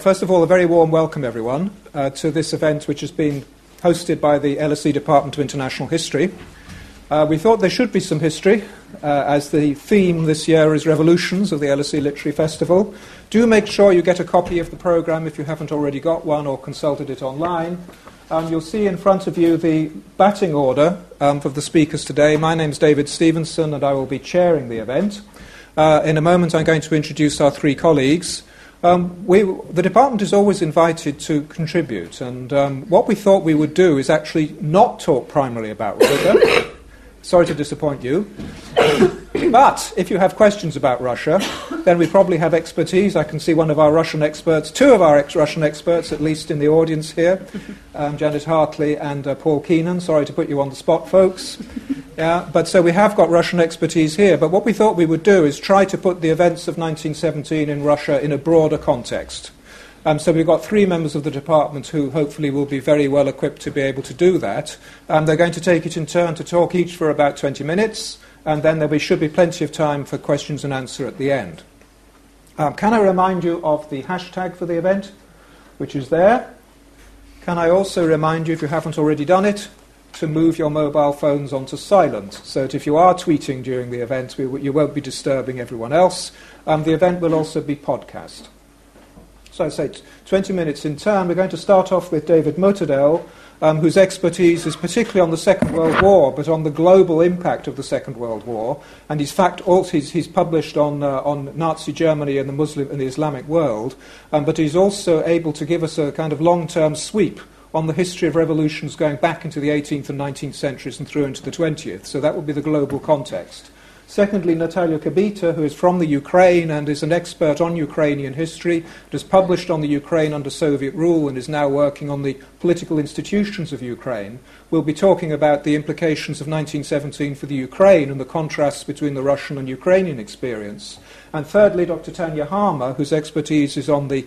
first of all, a very warm welcome, everyone, uh, to this event which has been hosted by the LSE Department of International History. Uh, we thought there should be some history, uh, as the theme this year is Revolutions of the LSE Literary Festival. Do make sure you get a copy of the programme if you haven't already got one or consulted it online. Um, you'll see in front of you the batting order um, for the speakers today. My name is David Stevenson, and I will be chairing the event. Uh, in a moment, I'm going to introduce our three colleagues. Um, we, the department is always invited to contribute, and um, what we thought we would do is actually not talk primarily about Russia. Sorry to disappoint you. but if you have questions about Russia, then we probably have expertise. I can see one of our Russian experts, two of our ex Russian experts, at least in the audience here um, Janet Hartley and uh, Paul Keenan. Sorry to put you on the spot, folks. Yeah, but so we have got Russian expertise here. But what we thought we would do is try to put the events of 1917 in Russia in a broader context. Um, so we've got three members of the department who hopefully will be very well equipped to be able to do that. Um, they're going to take it in turn to talk each for about 20 minutes, and then there should be plenty of time for questions and answer at the end. Um, can I remind you of the hashtag for the event, which is there? Can I also remind you, if you haven't already done it, to move your mobile phones onto silent so that if you are tweeting during the event, we, you won't be disturbing everyone else. Um, the event will also be podcast. So I say 20 minutes in turn. We're going to start off with David Motadel, um, whose expertise is particularly on the Second World War, but on the global impact of the Second World War. And he's, fact, also, he's, he's published on, uh, on Nazi Germany and the Muslim and the Islamic world, um, but he's also able to give us a kind of long-term sweep on the history of revolutions going back into the 18th and 19th centuries and through into the 20th. So that would be the global context. Secondly, Natalia Kibita, who is from the Ukraine and is an expert on Ukrainian history, has published on the Ukraine under Soviet rule and is now working on the political institutions of Ukraine, will be talking about the implications of 1917 for the Ukraine and the contrasts between the Russian and Ukrainian experience. And thirdly, Dr. Tanya Harmer, whose expertise is on the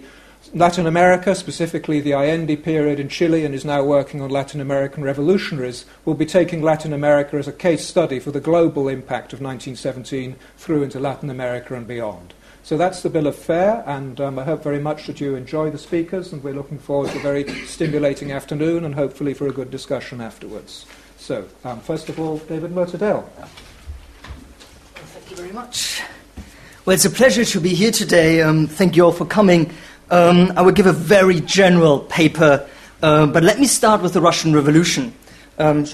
Latin America, specifically the Allende period in Chile, and is now working on Latin American revolutionaries, will be taking Latin America as a case study for the global impact of 1917 through into Latin America and beyond. So that's the bill of fare, and um, I hope very much that you enjoy the speakers, and we're looking forward to a very stimulating afternoon and hopefully for a good discussion afterwards. So, um, first of all, David Motadel. Thank you very much. Well, it's a pleasure to be here today. Um, thank you all for coming. Um, I will give a very general paper, uh, but let me start with the Russian Revolution. Um,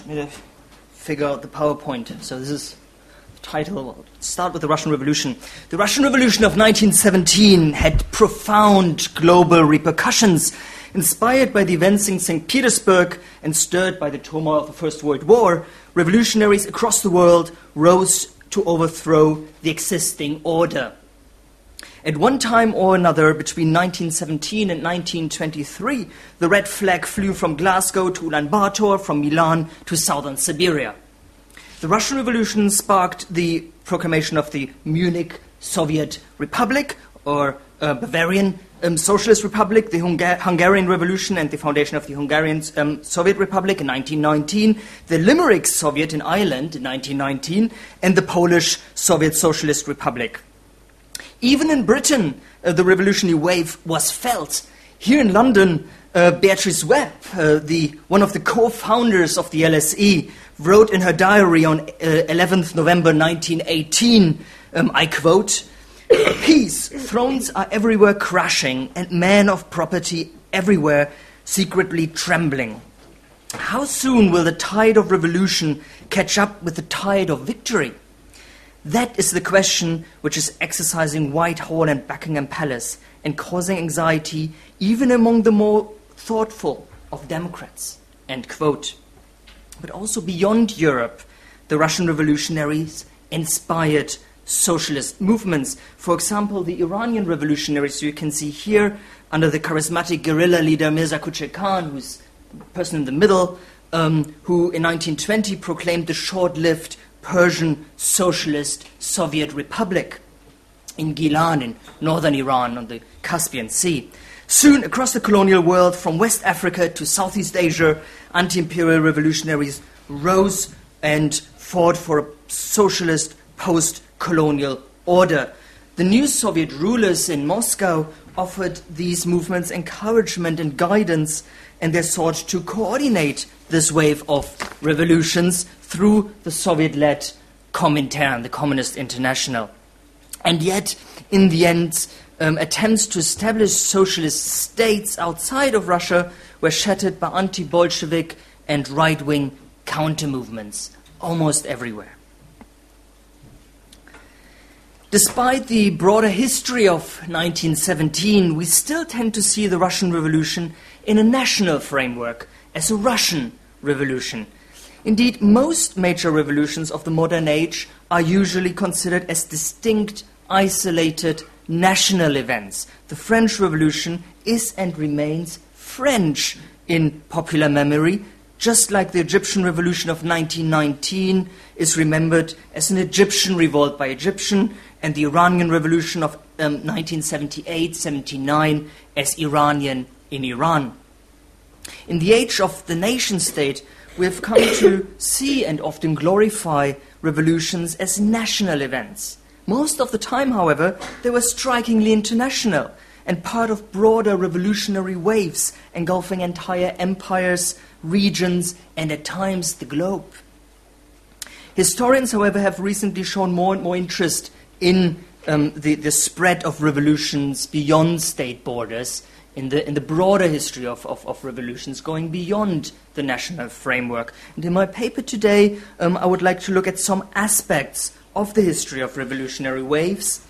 figure out the PowerPoint. So this is the title. We'll start with the Russian Revolution. The Russian Revolution of 1917 had profound global repercussions. Inspired by the events in St. Petersburg and stirred by the turmoil of the First World War, revolutionaries across the world rose to overthrow the existing order. At one time or another, between 1917 and 1923, the red flag flew from Glasgow to Ulaanbaatar, from Milan to southern Siberia. The Russian Revolution sparked the proclamation of the Munich Soviet Republic, or uh, Bavarian um, Socialist Republic, the Hunga- Hungarian Revolution, and the foundation of the Hungarian um, Soviet Republic in 1919, the Limerick Soviet in Ireland in 1919, and the Polish Soviet Socialist Republic. Even in Britain, uh, the revolutionary wave was felt. Here in London, uh, Beatrice Webb, uh, the, one of the co founders of the LSE, wrote in her diary on 11th uh, November 1918, um, I quote, Peace, thrones are everywhere crashing, and men of property everywhere secretly trembling. How soon will the tide of revolution catch up with the tide of victory? That is the question which is exercising Whitehall and Buckingham Palace and causing anxiety even among the more thoughtful of Democrats. End quote. But also beyond Europe, the Russian revolutionaries inspired socialist movements. For example, the Iranian revolutionaries, you can see here, under the charismatic guerrilla leader Mirza Kuchek Khan, who's the person in the middle, um, who in 1920 proclaimed the short lived Persian Socialist Soviet Republic in Gilan in northern Iran on the Caspian Sea. Soon, across the colonial world, from West Africa to Southeast Asia, anti imperial revolutionaries rose and fought for a socialist post colonial order. The new Soviet rulers in Moscow offered these movements encouragement and guidance, and they sought to coordinate this wave of revolutions through the Soviet led Comintern, the Communist International. And yet, in the end, um, attempts to establish socialist states outside of Russia were shattered by anti Bolshevik and right wing counter movements almost everywhere. Despite the broader history of 1917, we still tend to see the Russian Revolution in a national framework as a Russian revolution. Indeed, most major revolutions of the modern age are usually considered as distinct, isolated national events. The French Revolution is and remains French in popular memory, just like the Egyptian Revolution of 1919 is remembered as an Egyptian revolt by Egyptian, and the Iranian Revolution of um, 1978 79 as Iranian in Iran. In the age of the nation state, we have come to see and often glorify revolutions as national events. Most of the time, however, they were strikingly international and part of broader revolutionary waves engulfing entire empires, regions, and at times the globe. Historians, however, have recently shown more and more interest in um, the, the spread of revolutions beyond state borders, in the, in the broader history of, of, of, revolutions, going beyond the national framework. And in my paper today, um, I would like to look at some aspects of the history of revolutionary waves.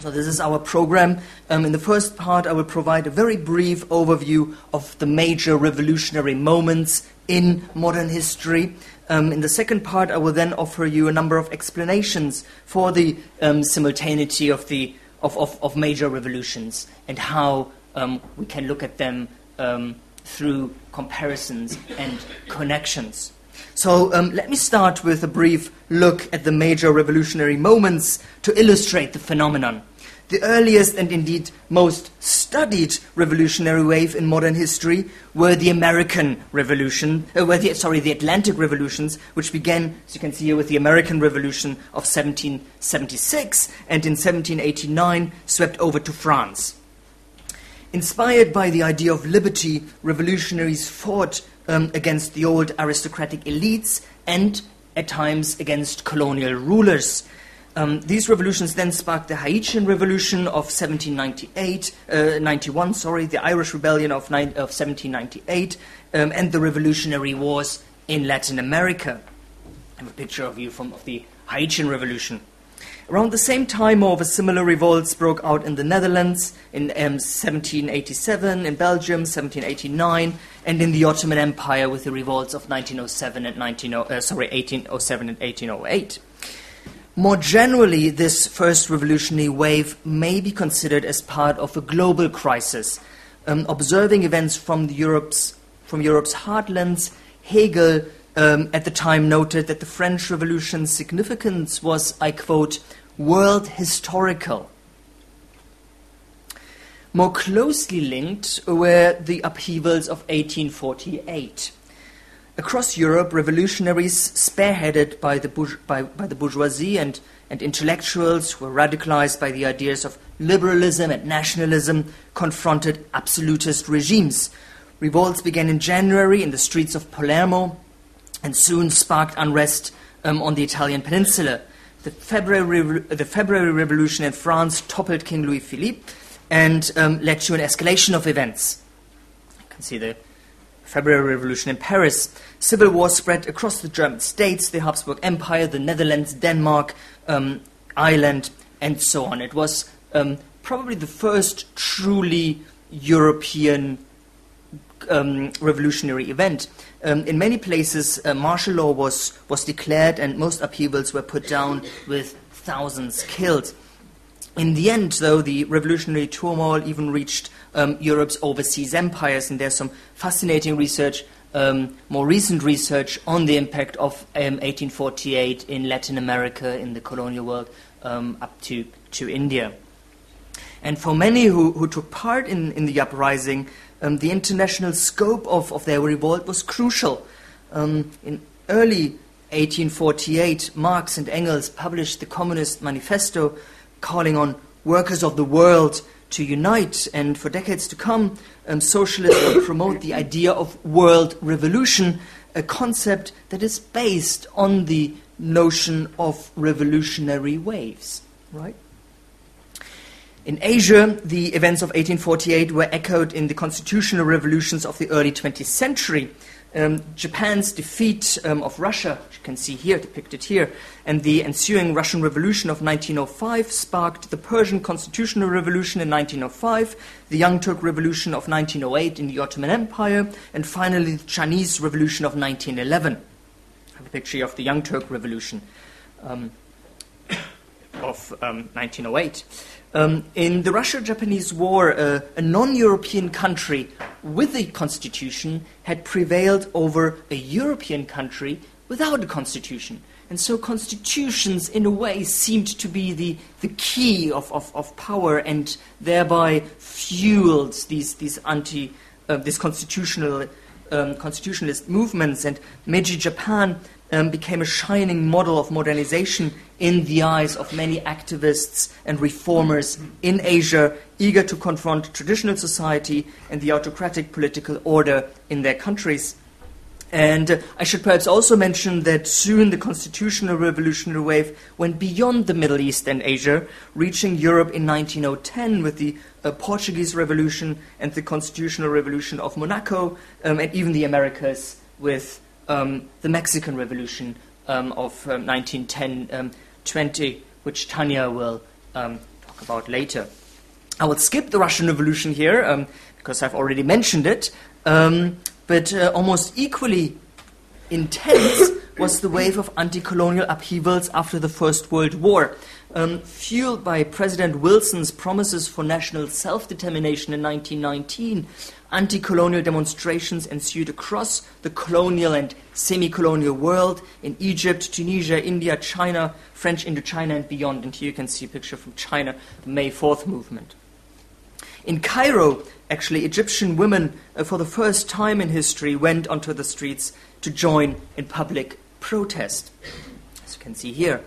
So, this is our program. Um, in the first part, I will provide a very brief overview of the major revolutionary moments in modern history. Um, in the second part, I will then offer you a number of explanations for the um, simultaneity of, the, of, of, of, major revolutions and how um, we can look at them um, through comparisons and connections. So um, let me start with a brief look at the major revolutionary moments to illustrate the phenomenon. The earliest and indeed most studied revolutionary wave in modern history were the American Revolution, uh, were the, sorry, the Atlantic revolutions, which began, as you can see here, with the American Revolution of 1776 and in 1789 swept over to France. Inspired by the idea of liberty, revolutionaries fought um, against the old aristocratic elites and, at times, against colonial rulers. Um, these revolutions then sparked the Haitian Revolution of 1798, uh, 91, sorry, the Irish Rebellion of, of 1798, um, and the Revolutionary Wars in Latin America. I have a picture of you from of the Haitian Revolution. Around the same time, more of a similar revolts broke out in the Netherlands in um, 1787, in Belgium 1789, and in the Ottoman Empire with the revolts of 1907 and 19, uh, sorry, 1807 and 1808. More generally, this first revolutionary wave may be considered as part of a global crisis. Um, observing events from Europe's, from Europe's heartlands, Hegel um, at the time noted that the French Revolution's significance was, I quote, world historical. More closely linked were the upheavals of 1848. Across Europe, revolutionaries spearheaded by the, by, by the bourgeoisie and, and intellectuals who were radicalized by the ideas of liberalism and nationalism confronted absolutist regimes. Revolts began in January in the streets of Palermo and soon sparked unrest um, on the Italian peninsula. The February, the February Revolution in France toppled King Louis Philippe and um, led to an escalation of events. You can see the February Revolution in Paris. Civil war spread across the German states, the Habsburg Empire, the Netherlands, Denmark, um, Ireland, and so on. It was um, probably the first truly European um, revolutionary event. Um, in many places, uh, martial law was, was declared, and most upheavals were put down with thousands killed. In the end, though, the revolutionary turmoil even reached um, Europe's overseas empires, and there's some fascinating research, um, more recent research on the impact of 1848 um, in Latin America, in the colonial world, um, up to, to India. And for many who, who took part in, in the uprising, um, the international scope of, of their revolt was crucial. Um, in early 1848, Marx and Engels published the Communist Manifesto, calling on workers of the world to unite, and for decades to come, um, socialists will promote the idea of world revolution, a concept that is based on the notion of revolutionary waves, right? In Asia, the events of 1848 were echoed in the constitutional revolutions of the early 20th century. Um, Japan's defeat um, of Russia, you can see here, depicted here, and the ensuing Russian Revolution of 1905 sparked the Persian Constitutional Revolution in 1905, the Young Turk Revolution of 1908 in the Ottoman Empire, and finally the Chinese Revolution of 1911. I have a picture of the Young Turk Revolution um, of 1908. Um, in the Russia Japanese War, uh, a non European country with a constitution had prevailed over a European country without a constitution. And so constitutions, in a way, seemed to be the, the key of, of, of power and thereby fueled these, these anti, uh, these constitutional, um, constitutionalist movements. And Meiji Japan um, became a shining model of modernization in the eyes of many activists and reformers in Asia, eager to confront traditional society and the autocratic political order in their countries. And uh, I should perhaps also mention that soon the constitutional revolutionary wave went beyond the Middle East and Asia, reaching Europe in 1910 with the uh, Portuguese Revolution and the constitutional revolution of Monaco, um, and even the Americas with um, the Mexican Revolution um, of 1910 um, 20, um, which Tanya will um, talk about later. I will skip the Russian Revolution here because I've already mentioned it, but uh, almost equally intense was the wave of anti colonial upheavals after the First World War. Um, fueled by President Wilson's promises for national self determination in 1919, anti colonial demonstrations ensued across the colonial and semi colonial world in Egypt, Tunisia, India, China, French Indochina, and beyond. And here you can see a picture from China, the May 4th movement. In Cairo, actually, Egyptian women, uh, for the first time in history, went onto the streets to join in public protest, as you can see here.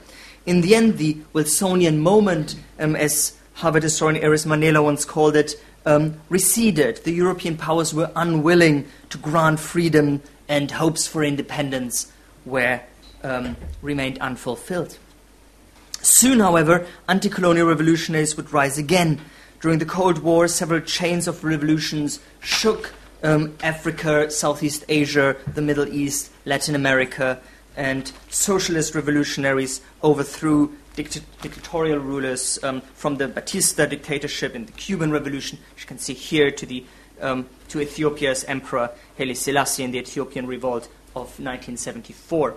In the end, the Wilsonian moment, um, as Harvard historian Erez Manela once called it, um, receded. The European powers were unwilling to grant freedom, and hopes for independence were um, remained unfulfilled. Soon, however, anti colonial revolutionaries would rise again. During the Cold War, several chains of revolutions shook um, Africa, Southeast Asia, the Middle East, Latin America, and socialist revolutionaries overthrew dictatorial rulers um, from the Batista dictatorship in the Cuban Revolution, which you can see here, to, the, um, to Ethiopia's Emperor Haile Selassie in the Ethiopian Revolt of 1974.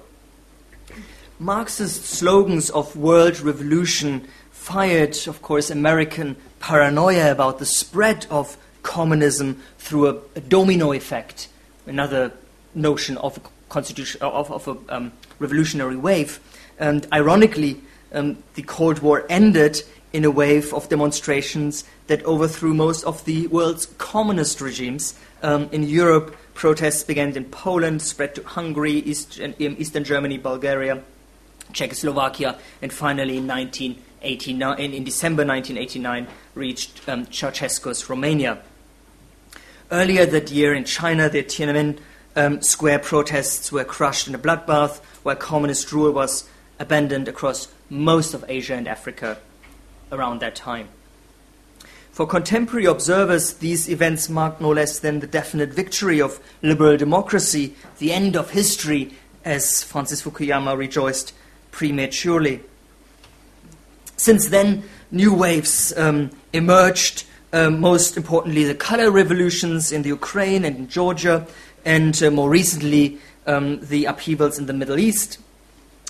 Marxist slogans of world revolution fired, of course, American paranoia about the spread of communism through a, a domino effect, another notion of constitution of, of a um, revolutionary wave. And ironically, um, the Cold War ended in a wave of demonstrations that overthrew most of the world's communist regimes. Um, in Europe, protests began in Poland, spread to Hungary, East, Eastern Germany, Bulgaria, Czechoslovakia, and finally in, 1989, in, in December 1989 reached um, Ceausescu's Romania. Earlier that year in China, the Tiananmen um, Square protests were crushed in a bloodbath, while communist rule was abandoned across most of Asia and Africa around that time. For contemporary observers, these events marked no less than the definite victory of liberal democracy, the end of history, as Francis Fukuyama rejoiced prematurely. Since then, new waves um, emerged, um, most importantly, the color revolutions in the Ukraine and in Georgia, and uh, more recently, um, the upheavals in the Middle East.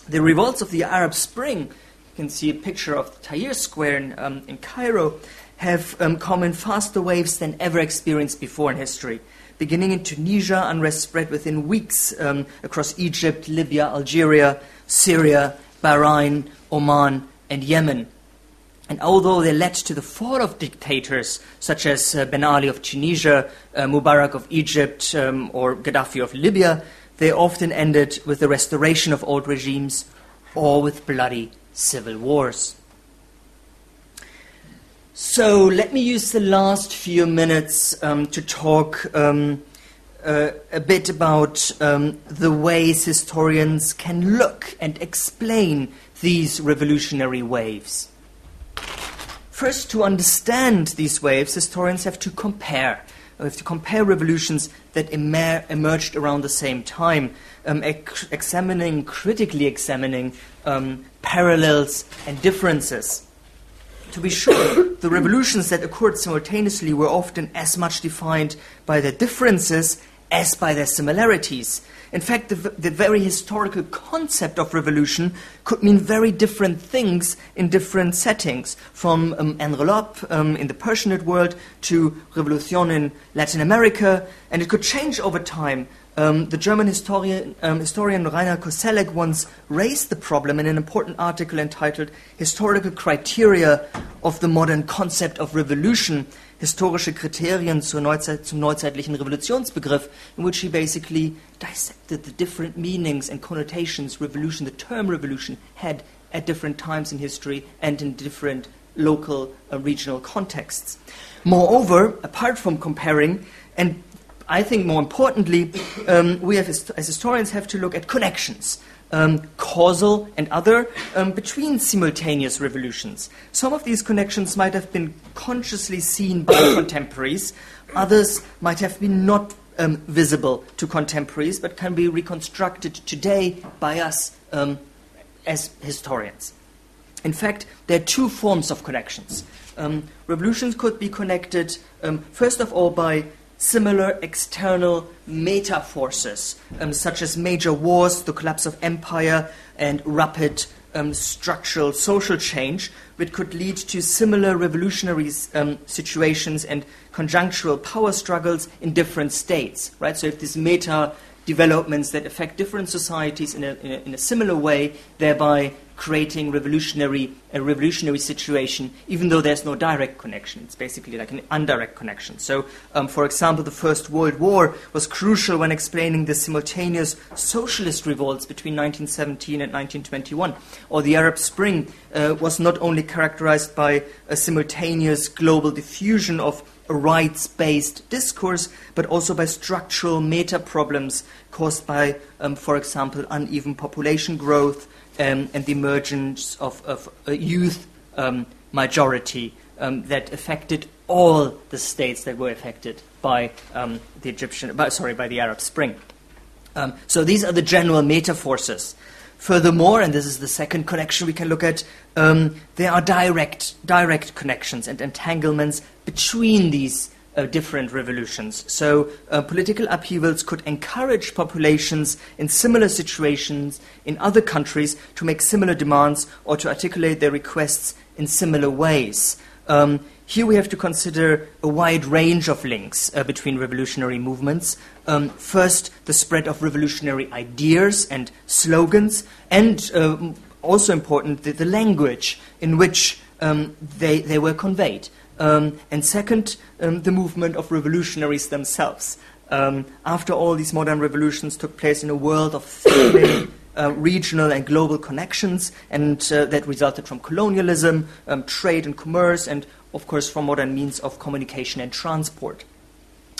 The revolts of the Arab Spring, you can see a picture of Tahrir Square in, um, in Cairo, have um, come in faster waves than ever experienced before in history. Beginning in Tunisia, unrest spread within weeks um, across Egypt, Libya, Algeria, Syria, Bahrain, Oman, and Yemen. And although they led to the fall of dictators such as uh, Ben Ali of Tunisia, uh, Mubarak of Egypt, um, or Gaddafi of Libya, they often ended with the restoration of old regimes or with bloody civil wars. So let me use the last few minutes um, to talk um, uh, a bit about um, the ways historians can look and explain these revolutionary waves. First, to understand these waves, historians have to compare. We have to compare revolutions that emer- emerged around the same time, um, ex- examining, critically examining um, parallels and differences. To be sure, the revolutions that occurred simultaneously were often as much defined by their differences as by their similarities. In fact, the, the, very historical concept of revolution could mean very different things in different settings, from um, um, in the Persianate world to revolution in Latin America, and it could change over time. Um, the German historian, um, historian Reinhart Koselleck once raised the problem in an important article entitled Historical Criteria of the Modern Concept of Revolution historische Neuzeit, zum neuzeitlichen Revolutionsbegriff, in which he basically dissected the different meanings and connotations revolution, the term revolution, had at different times in history and in different local uh, regional contexts. Moreover, apart from comparing, and I think more importantly, um, we have, as historians have to look at connections um, causal and other, um, between simultaneous revolutions. Some of these connections might have been consciously seen by contemporaries, others might have been not um, visible to contemporaries, but can be reconstructed today by us um, as historians. In fact, there are two forms of connections. Um, revolutions could be connected, um, first of all, by similar external meta forces, um, such as major wars, the collapse of empire, and rapid um, structural social change, which could lead to similar revolutionary um, situations and conjunctural power struggles in different states. Right. So, if this meta developments that affect different societies in a, in a, in a similar way, thereby creating revolutionary a revolutionary situation, even though there's no direct connection. It's basically like an indirect connection. So, um, for example, the First World War was crucial when explaining the simultaneous socialist revolts between 1917 and 1921. Or the Arab Spring uh, was not only characterized by a simultaneous global diffusion of a rights based discourse, but also by structural meta problems caused by, um, for example, uneven population growth um, and the emergence of, of a youth um, majority um, that affected all the states that were affected by um, the Egyptian, by, sorry, by the Arab Spring. So these are the general meta forces. Furthermore, and this is the second connection we can look at, um, there are direct, direct connections and entanglements between these uh, different revolutions. So, uh, political upheavals could encourage populations in similar situations in other countries to make similar demands or to articulate their requests in similar ways. Um, here we have to consider a wide range of links uh, between revolutionary movements. Um, first, the spread of revolutionary ideas and slogans, and uh, also important, the, the, language in which um, they, they were conveyed. Um, and second, um, the movement of revolutionaries themselves. Um, after all, these modern revolutions took place in a world of uh, regional and global connections, and uh, that resulted from colonialism, um, trade and commerce, and of course from modern means of communication and transport.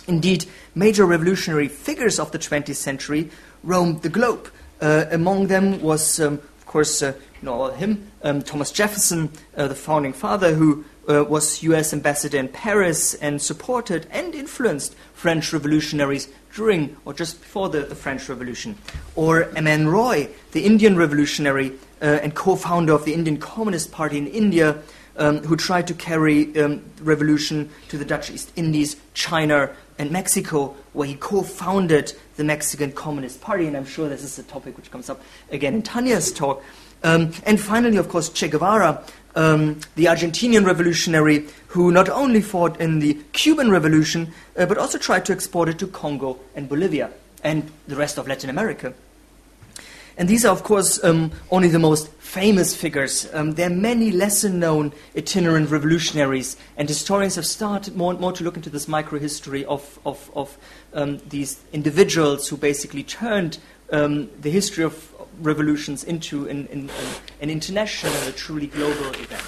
Indeed, major revolutionary figures of the 20th century roamed the globe. Uh, among them was, um, of course, uh, you know him, um, Thomas Jefferson, uh, the founding father, who uh, was US ambassador in Paris and supported and influenced French revolutionaries during or just before the, the French Revolution. Or M.N. Roy, the Indian revolutionary uh, and co founder of the Indian Communist Party in India, um, who tried to carry um, revolution to the Dutch East Indies, China, and Mexico, where he co founded the Mexican Communist Party. And I'm sure this is a topic which comes up again in Tanya's talk. Um, and finally, of course, Che Guevara, um, the Argentinian revolutionary who not only fought in the Cuban Revolution, uh, but also tried to export it to Congo and Bolivia and the rest of Latin America. And these are, of course, um, only the most famous figures. Um, there are many lesser known itinerant revolutionaries, and historians have started more and more to look into this microhistory of, of, of um, these individuals who basically turned um, the history of revolutions into an, an, an international, a truly global event.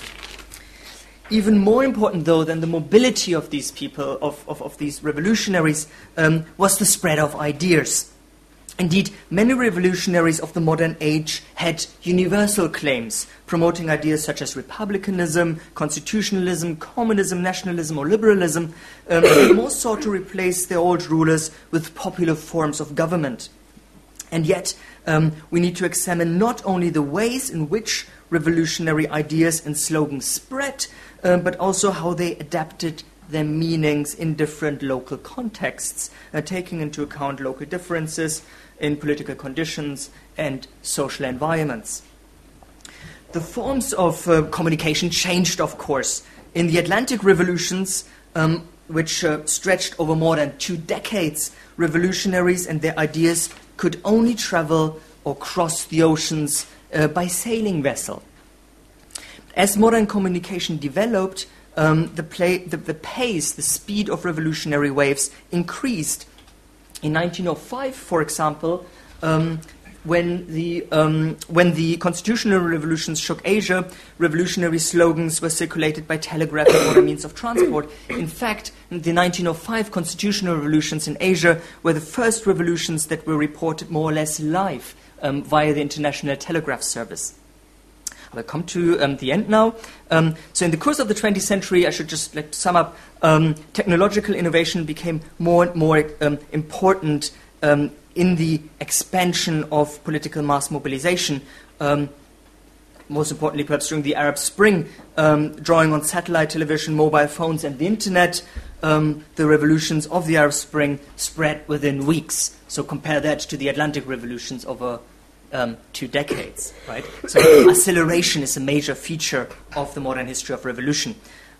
even more important, though, than the mobility of these people, of, of, of these revolutionaries, um, was the spread of ideas. Indeed, many revolutionaries of the modern age had universal claims, promoting ideas such as republicanism, constitutionalism, communism, nationalism, or liberalism, um, most sought to replace their old rulers with popular forms of government. And yet, um, we need to examine not only the ways in which revolutionary ideas and slogans spread, um, but also how they adapted their meanings in different local contexts, uh, taking into account local differences in political conditions and social environments. The forms of uh, communication changed, of course. In the Atlantic revolutions, um, which uh, stretched over more than two decades, revolutionaries and their ideas could only travel or cross the oceans uh, by sailing vessel. As modern communication developed, um, the, play, the, the pace, the speed of revolutionary waves increased. In 1905, for example, um, when the, um, when the constitutional revolutions shook Asia, revolutionary slogans were circulated by telegraph and other means of transport. In fact, the 1905 constitutional revolutions in Asia were the first revolutions that were reported more or less live um, via the International Telegraph Service. I'll come to um, the end now. Um, so, in the course of the 20th century, I should just like, to sum up um, technological innovation became more and more um, important um, in the expansion of political mass mobilization. Um, most importantly, perhaps during the Arab Spring, drawing on satellite television, mobile phones, and the internet, the revolutions of the Arab Spring spread within weeks. So, compare that to the Atlantic revolutions over um, two decades, right? So acceleration is a major feature of the modern history of revolution.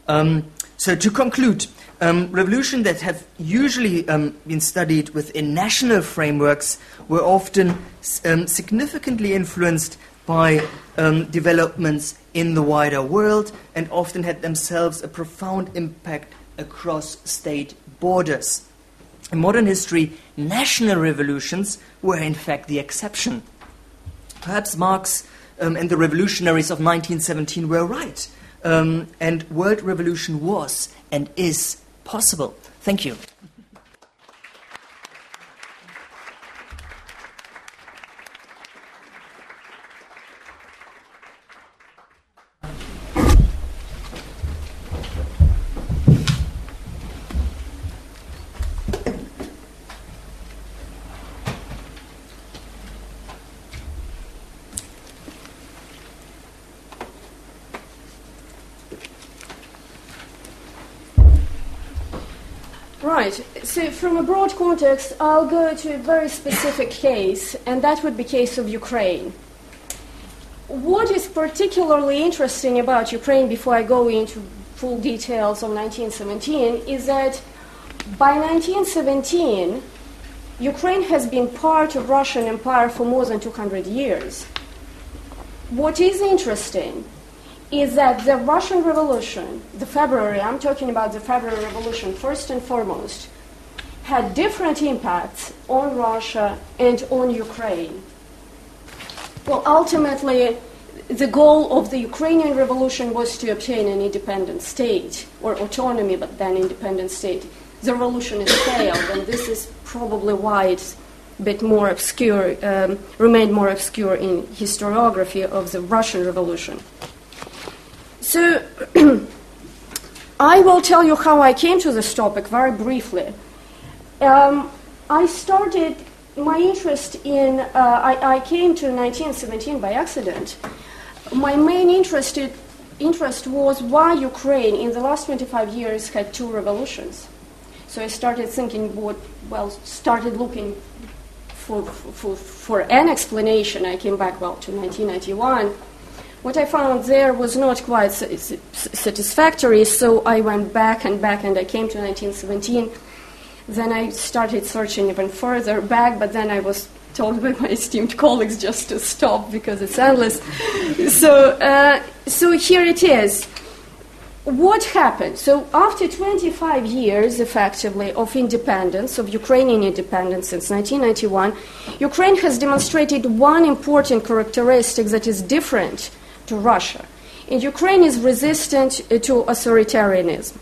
Um, so to conclude, um, revolutions that have usually um, been studied within national frameworks were often um, significantly influenced by um, developments in the wider world and often had themselves a profound impact across state borders. In modern history, national revolutions were in fact the exception. Perhaps Marx um, and the revolutionaries of 1917 were right, um, and world revolution was and is possible. Thank you. Right. So, from a broad context, I'll go to a very specific case, and that would be case of Ukraine. What is particularly interesting about Ukraine, before I go into full details on 1917, is that by 1917, Ukraine has been part of Russian Empire for more than 200 years. What is interesting is that the Russian Revolution, the February, I'm talking about the February Revolution first and foremost, had different impacts on Russia and on Ukraine. Well, ultimately, the goal of the Ukrainian revolution was to obtain an independent state, or autonomy, but then independent state. The revolution has failed, and this is probably why it's a bit more obscure, um, remained more obscure in historiography of the Russian Revolution. So, I will tell you how I came to this topic very briefly. Um, I started my interest in, uh, I, I, came to 1917 by accident. My main interest, interest was why Ukraine in the last 25 years had two revolutions. So I started thinking, what, well, started looking for, for, for an explanation. I came back, well, to 1991 what I found there was not quite satisfactory, so I went back and back and I came to 1917. Then I started searching even further back, but then I was told by my esteemed colleagues just to stop because it's endless. so, uh, so here it is. What happened? So, after 25 years, effectively, of independence, of Ukrainian independence since 1991, Ukraine has demonstrated one important characteristic that is different to Russia. and Ukraine is resistant to authoritarianism.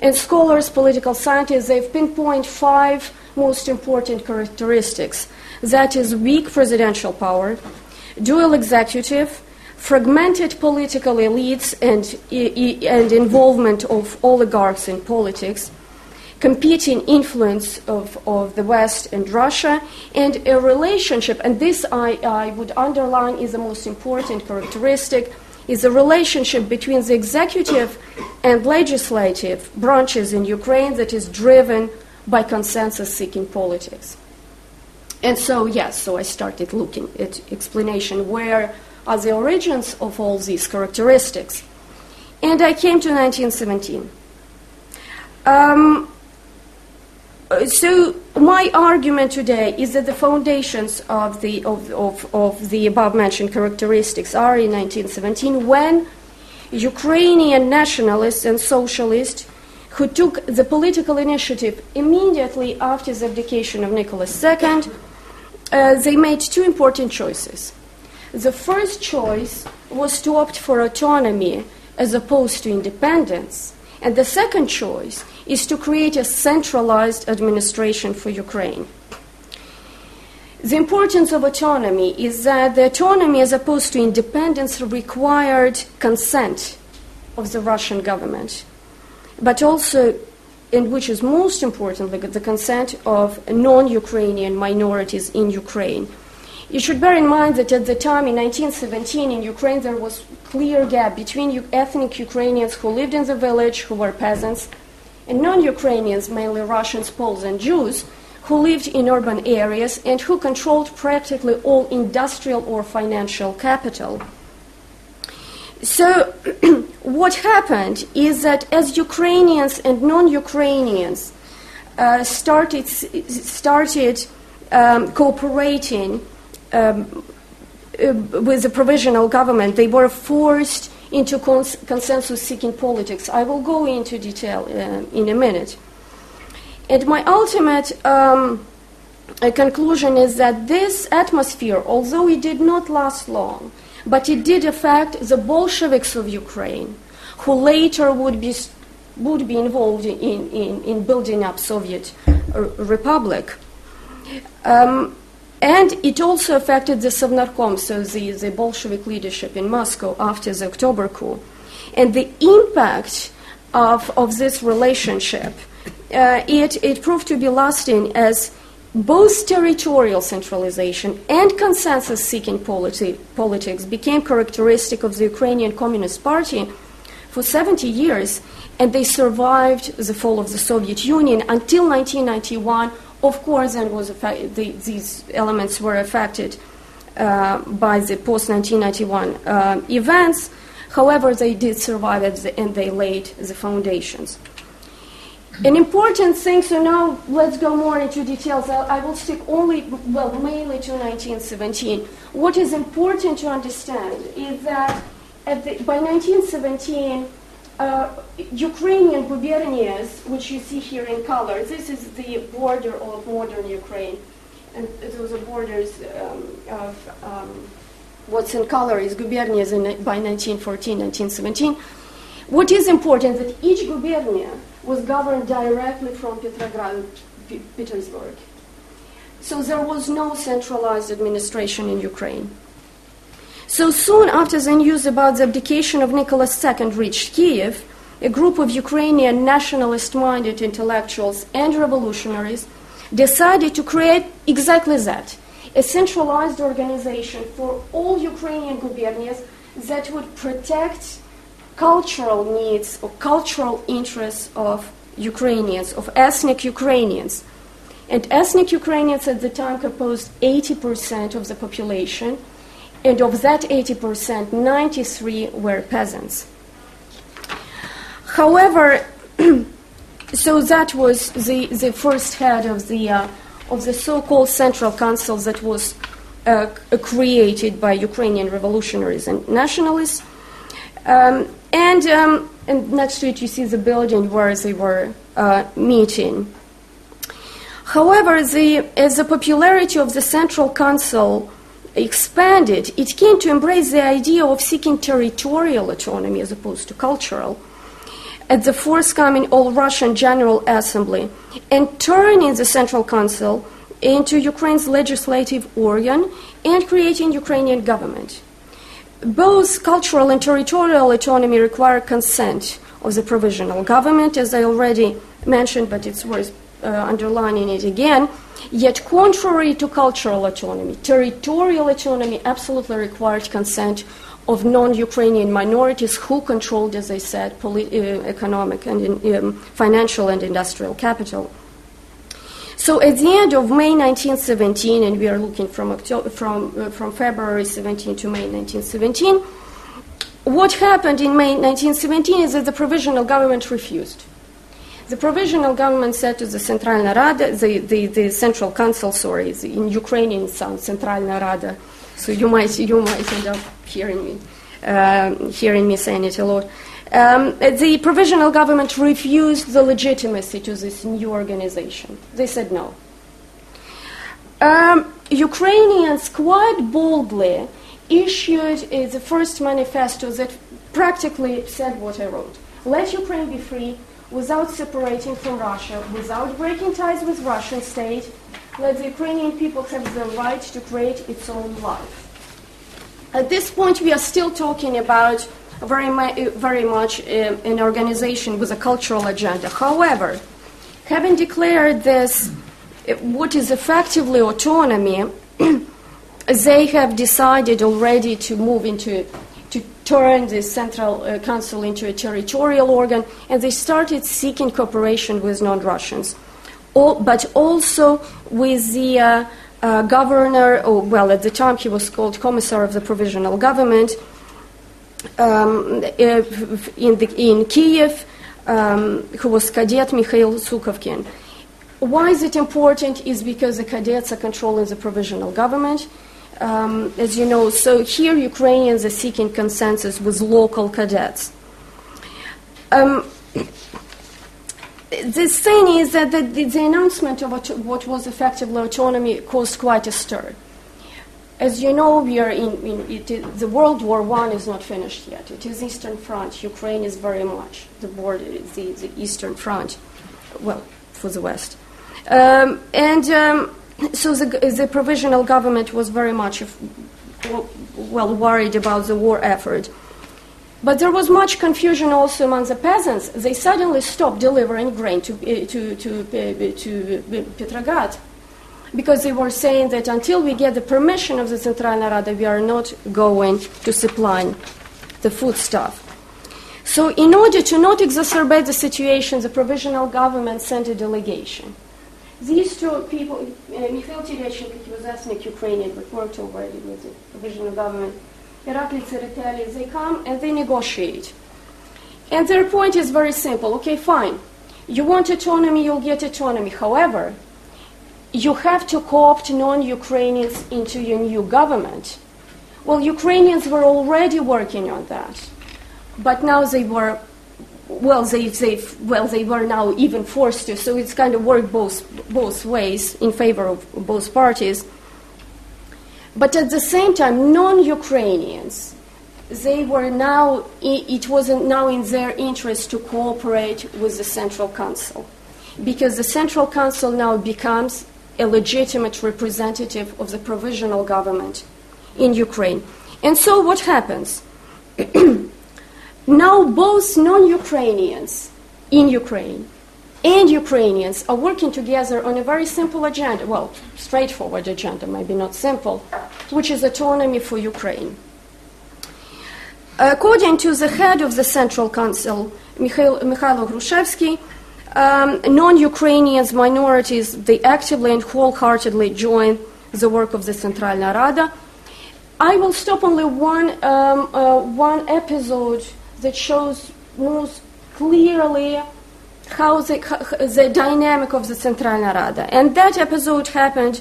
And scholars, political scientists, they've pinpointed five most important characteristics. That is weak presidential power, dual executive, fragmented political elites and, and involvement of oligarchs in politics, competing influence of, of the West and Russia, and a relationship, and this I, I would underline is the most important characteristic, is a relationship between the executive and legislative branches in Ukraine that is driven by consensus seeking politics. And so, yes, so I started looking at explanation where are the origins of all these characteristics. And I came to 1917. Um, so my argument today is that the foundations of the, of, of, of the above mentioned characteristics are in 1917 when Ukrainian nationalists and socialists who took the political initiative immediately after the abdication of Nicholas II, uh, they made two important choices. The first choice was to opt for autonomy as opposed to independence, and the second choice is to create a centralized administration for Ukraine. The importance of autonomy is that the autonomy, as opposed to independence, required consent of the Russian government, but also, and which is most importantly, the consent of non Ukrainian minorities in Ukraine. You should bear in mind that at the time in 1917 in Ukraine there was clear gap between ethnic Ukrainians who lived in the village, who were peasants, and non-Ukrainians, mainly Russians, Poles, and Jews, who lived in urban areas and who controlled practically all industrial or financial capital. So, what happened is that as Ukrainians and non Ukrainians uh, started, started um, cooperating um, uh, with the provisional government, they were forced into cons- consensus seeking politics. I will go into detail uh, in a minute. And my ultimate um, uh, conclusion is that this atmosphere, although it did not last long, but it did affect the Bolsheviks of Ukraine, who later would be, would be involved in, in, in building up Soviet uh, Republic. Um, and it also affected the Sovnarkom, so the, the Bolshevik leadership in Moscow after the October coup. And the impact of, of this relationship, uh, it, it proved to be lasting as both territorial centralization and consensus seeking politi- politics became characteristic of the Ukrainian Communist Party for 70 years, and they survived the fall of the Soviet Union until 1991 of course, and was the, these elements were affected uh, by the post 1991 uh, events. However, they did survive the, and they laid the foundations. An important thing, so now let's go more into details. I, I will stick only, well, mainly to 1917. What is important to understand is that the, by 1917, uh, Ukrainian gubernias, which you see here in color, this is the border of modern Ukraine. And those are borders um, of um, what's in color is gubernias in, by 1914, 1917. What is important that each gubernia was governed directly from Petrograd, P- Petersburg. So there was no centralized administration in Ukraine. So soon after the news about the abdication of Nicholas II reached Kiev, a group of Ukrainian nationalist minded intellectuals and revolutionaries decided to create exactly that a centralized organization for all Ukrainian gubernias that would protect cultural needs or cultural interests of Ukrainians, of ethnic Ukrainians. And ethnic Ukrainians at the time composed 80% of the population and of that 80%, 93 were peasants. However, so that was the, the first head of the, uh, of the so called Central Council that was uh, created by Ukrainian revolutionaries and nationalists. Um, and, um, and next to it, you see the building where they were uh, meeting. However, the, as the popularity of the Central Council expanded, it came to embrace the idea of seeking territorial autonomy as opposed to cultural at the forthcoming All Russian General Assembly and turning the Central Council into Ukraine's legislative organ and creating Ukrainian government. Both cultural and territorial autonomy require consent of the provisional government, as I already mentioned, but it's worth underlining it again. Yet, contrary to cultural autonomy, territorial autonomy absolutely required consent of non-Ukrainian minorities who controlled, as I said, poli- uh, economic and um, financial and industrial capital. So at the end of May 1917, and we are looking from, October, from, uh, from February 17 to May 1917, what happened in May 1917 is that the provisional government refused. The provisional government said to the Centralna Rada, the, the, the Central Council, sorry, in Ukrainian sounds Centralna Rada, so you might, you might end up hearing me, uh, hearing me saying it a lot. Um, the provisional government refused the legitimacy to this new organization. They said no. Um, Ukrainians quite boldly issued uh, the first manifesto that practically said what I wrote. Let Ukraine be free without separating from Russia, without breaking ties with Russian state. Let the Ukrainian people have the right to create its own life. At this point, we are still talking about very, very much uh, an organization with a cultural agenda. However, having declared this, what is effectively autonomy, they have decided already to move into to turn the central uh, council into a territorial organ, and they started seeking cooperation with non-Russians, but also with the uh, uh, governor, or well, at the time he was called commissar of the provisional government um, in, the, in Kiev, um, who was cadet Mikhail Sukovkin. Why is it important? Is because the cadets are controlling the provisional government. Um, as you know, so here Ukrainians are seeking consensus with local cadets. Um, the thing is that the, the, announcement of what, was effectively autonomy caused quite a stir. As you know, we are in, in the World War One is not finished yet. It is Eastern Front. Ukraine is very much the border, the, the Eastern Front, well, for the West. Um, and um, so the, the, provisional government was very much well worried about the war effort. But there was much confusion also among the peasants. They suddenly stopped delivering grain to, uh, to, to, uh, to Petrograd because they were saying that until we get the permission of the Central Rada, we are not going to supply the foodstuff. So, in order to not exacerbate the situation, the provisional government sent a delegation. These two people, uh, Mikhail Tereshchenko, he was ethnic Ukrainian, but worked already with the provisional government, Irakli Tsereteli, they come and they negotiate. And their point is very simple. Okay, fine. You want autonomy, you'll get autonomy. However, you have to co-opt non-Ukrainians into your new government. Well, Ukrainians were already working on that, but now they were well, they, they, well, they were now even forced to, so it's kind of worked both, both ways in favor of both parties. But at the same time, non Ukrainians, they were now, it wasn't now in their interest to cooperate with the Central Council. Because the Central Council now becomes a legitimate representative of the provisional government in Ukraine. And so what happens? Now, both non Ukrainians in Ukraine and Ukrainians are working together on a very simple agenda, well, straightforward agenda, maybe not simple, which is autonomy for Ukraine. According to the head of the Central Council, Mikhail, Mikhailo Grushevsky, um, non-Ukrainians, minorities, they actively and wholeheartedly join the work of the Centralna Rada. I will stop only one, um, uh, one episode that shows most clearly how the, the dynamic of the Centralna Rada. And that episode happened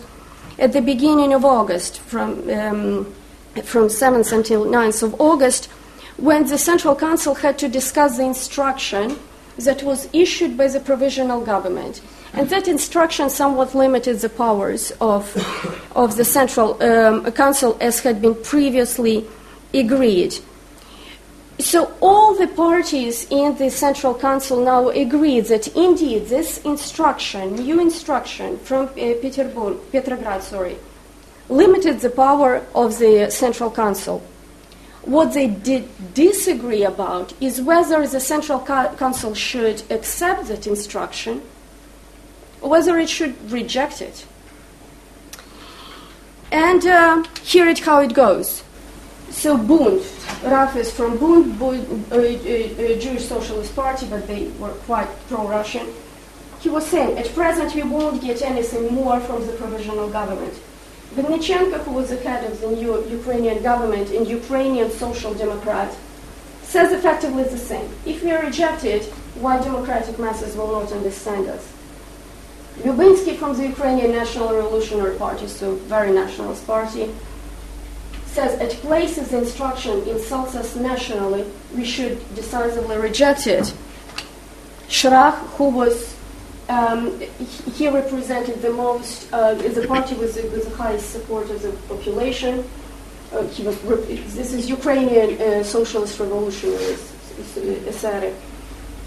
at the beginning of August, from, um, from 7th until 9th of August, when the Central Council had to discuss the instruction that was issued by the provisional government. And that instruction somewhat limited the powers of, of the Central um, Council as had been previously agreed. So all the parties in the Central Council now agreed that indeed this instruction, new instruction from uh, Petersburg, Petrograd, sorry, limited the power of the Central Council. What they did disagree about is whether the Central Council should accept that instruction or whether it should reject it. And uh, here it how it goes. So Bund, Rafes from Bund, Bund uh, uh, uh, Jewish Socialist Party, but they were quite pro-Russian. He was saying, at present we won't get anything more from the provisional government. Vinnychenko, who was the head of the new Ukrainian government and Ukrainian Social Democrat, says effectively the same. If we are rejected, why democratic masses will not understand us? Lubinsky from the Ukrainian National Revolutionary Party, so very nationalist party, says at places instruction insults us nationally, we should decisively reject it. Shrach, who was um, he represented the most, uh, the party with the, with the, highest support of the population. Uh, he was, this is Ukrainian uh, socialist revolutionary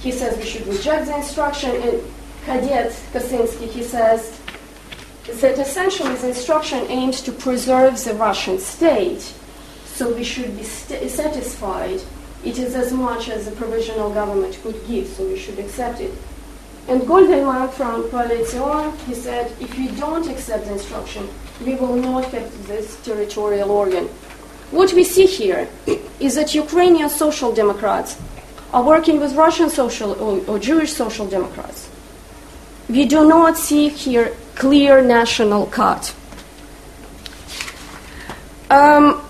He says we should reject the instruction, and Kadet Kaczynski, he says that essentially the instruction aims to preserve the Russian state, so we should be st- satisfied. It is as much as the provisional government could give, so we should accept it. And Goldenmark from Coalition, he said, if we don't accept the instruction, we will not have this territorial organ. What we see here is that Ukrainian social democrats are working with Russian social or, or Jewish social democrats. We do not see here clear national cut. Um,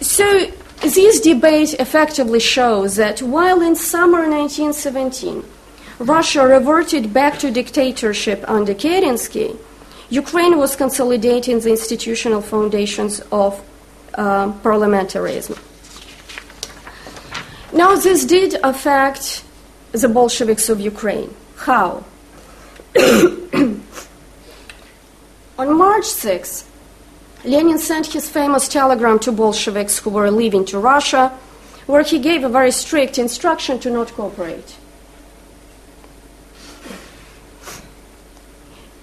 so this debate effectively shows that while in summer 1917 Russia reverted back to dictatorship under Kerensky, Ukraine was consolidating the institutional foundations of uh, parliamentarism. Now, this did affect the Bolsheviks of Ukraine. How? On March 6, Lenin sent his famous telegram to Bolsheviks who were leaving to Russia, where he gave a very strict instruction to not cooperate.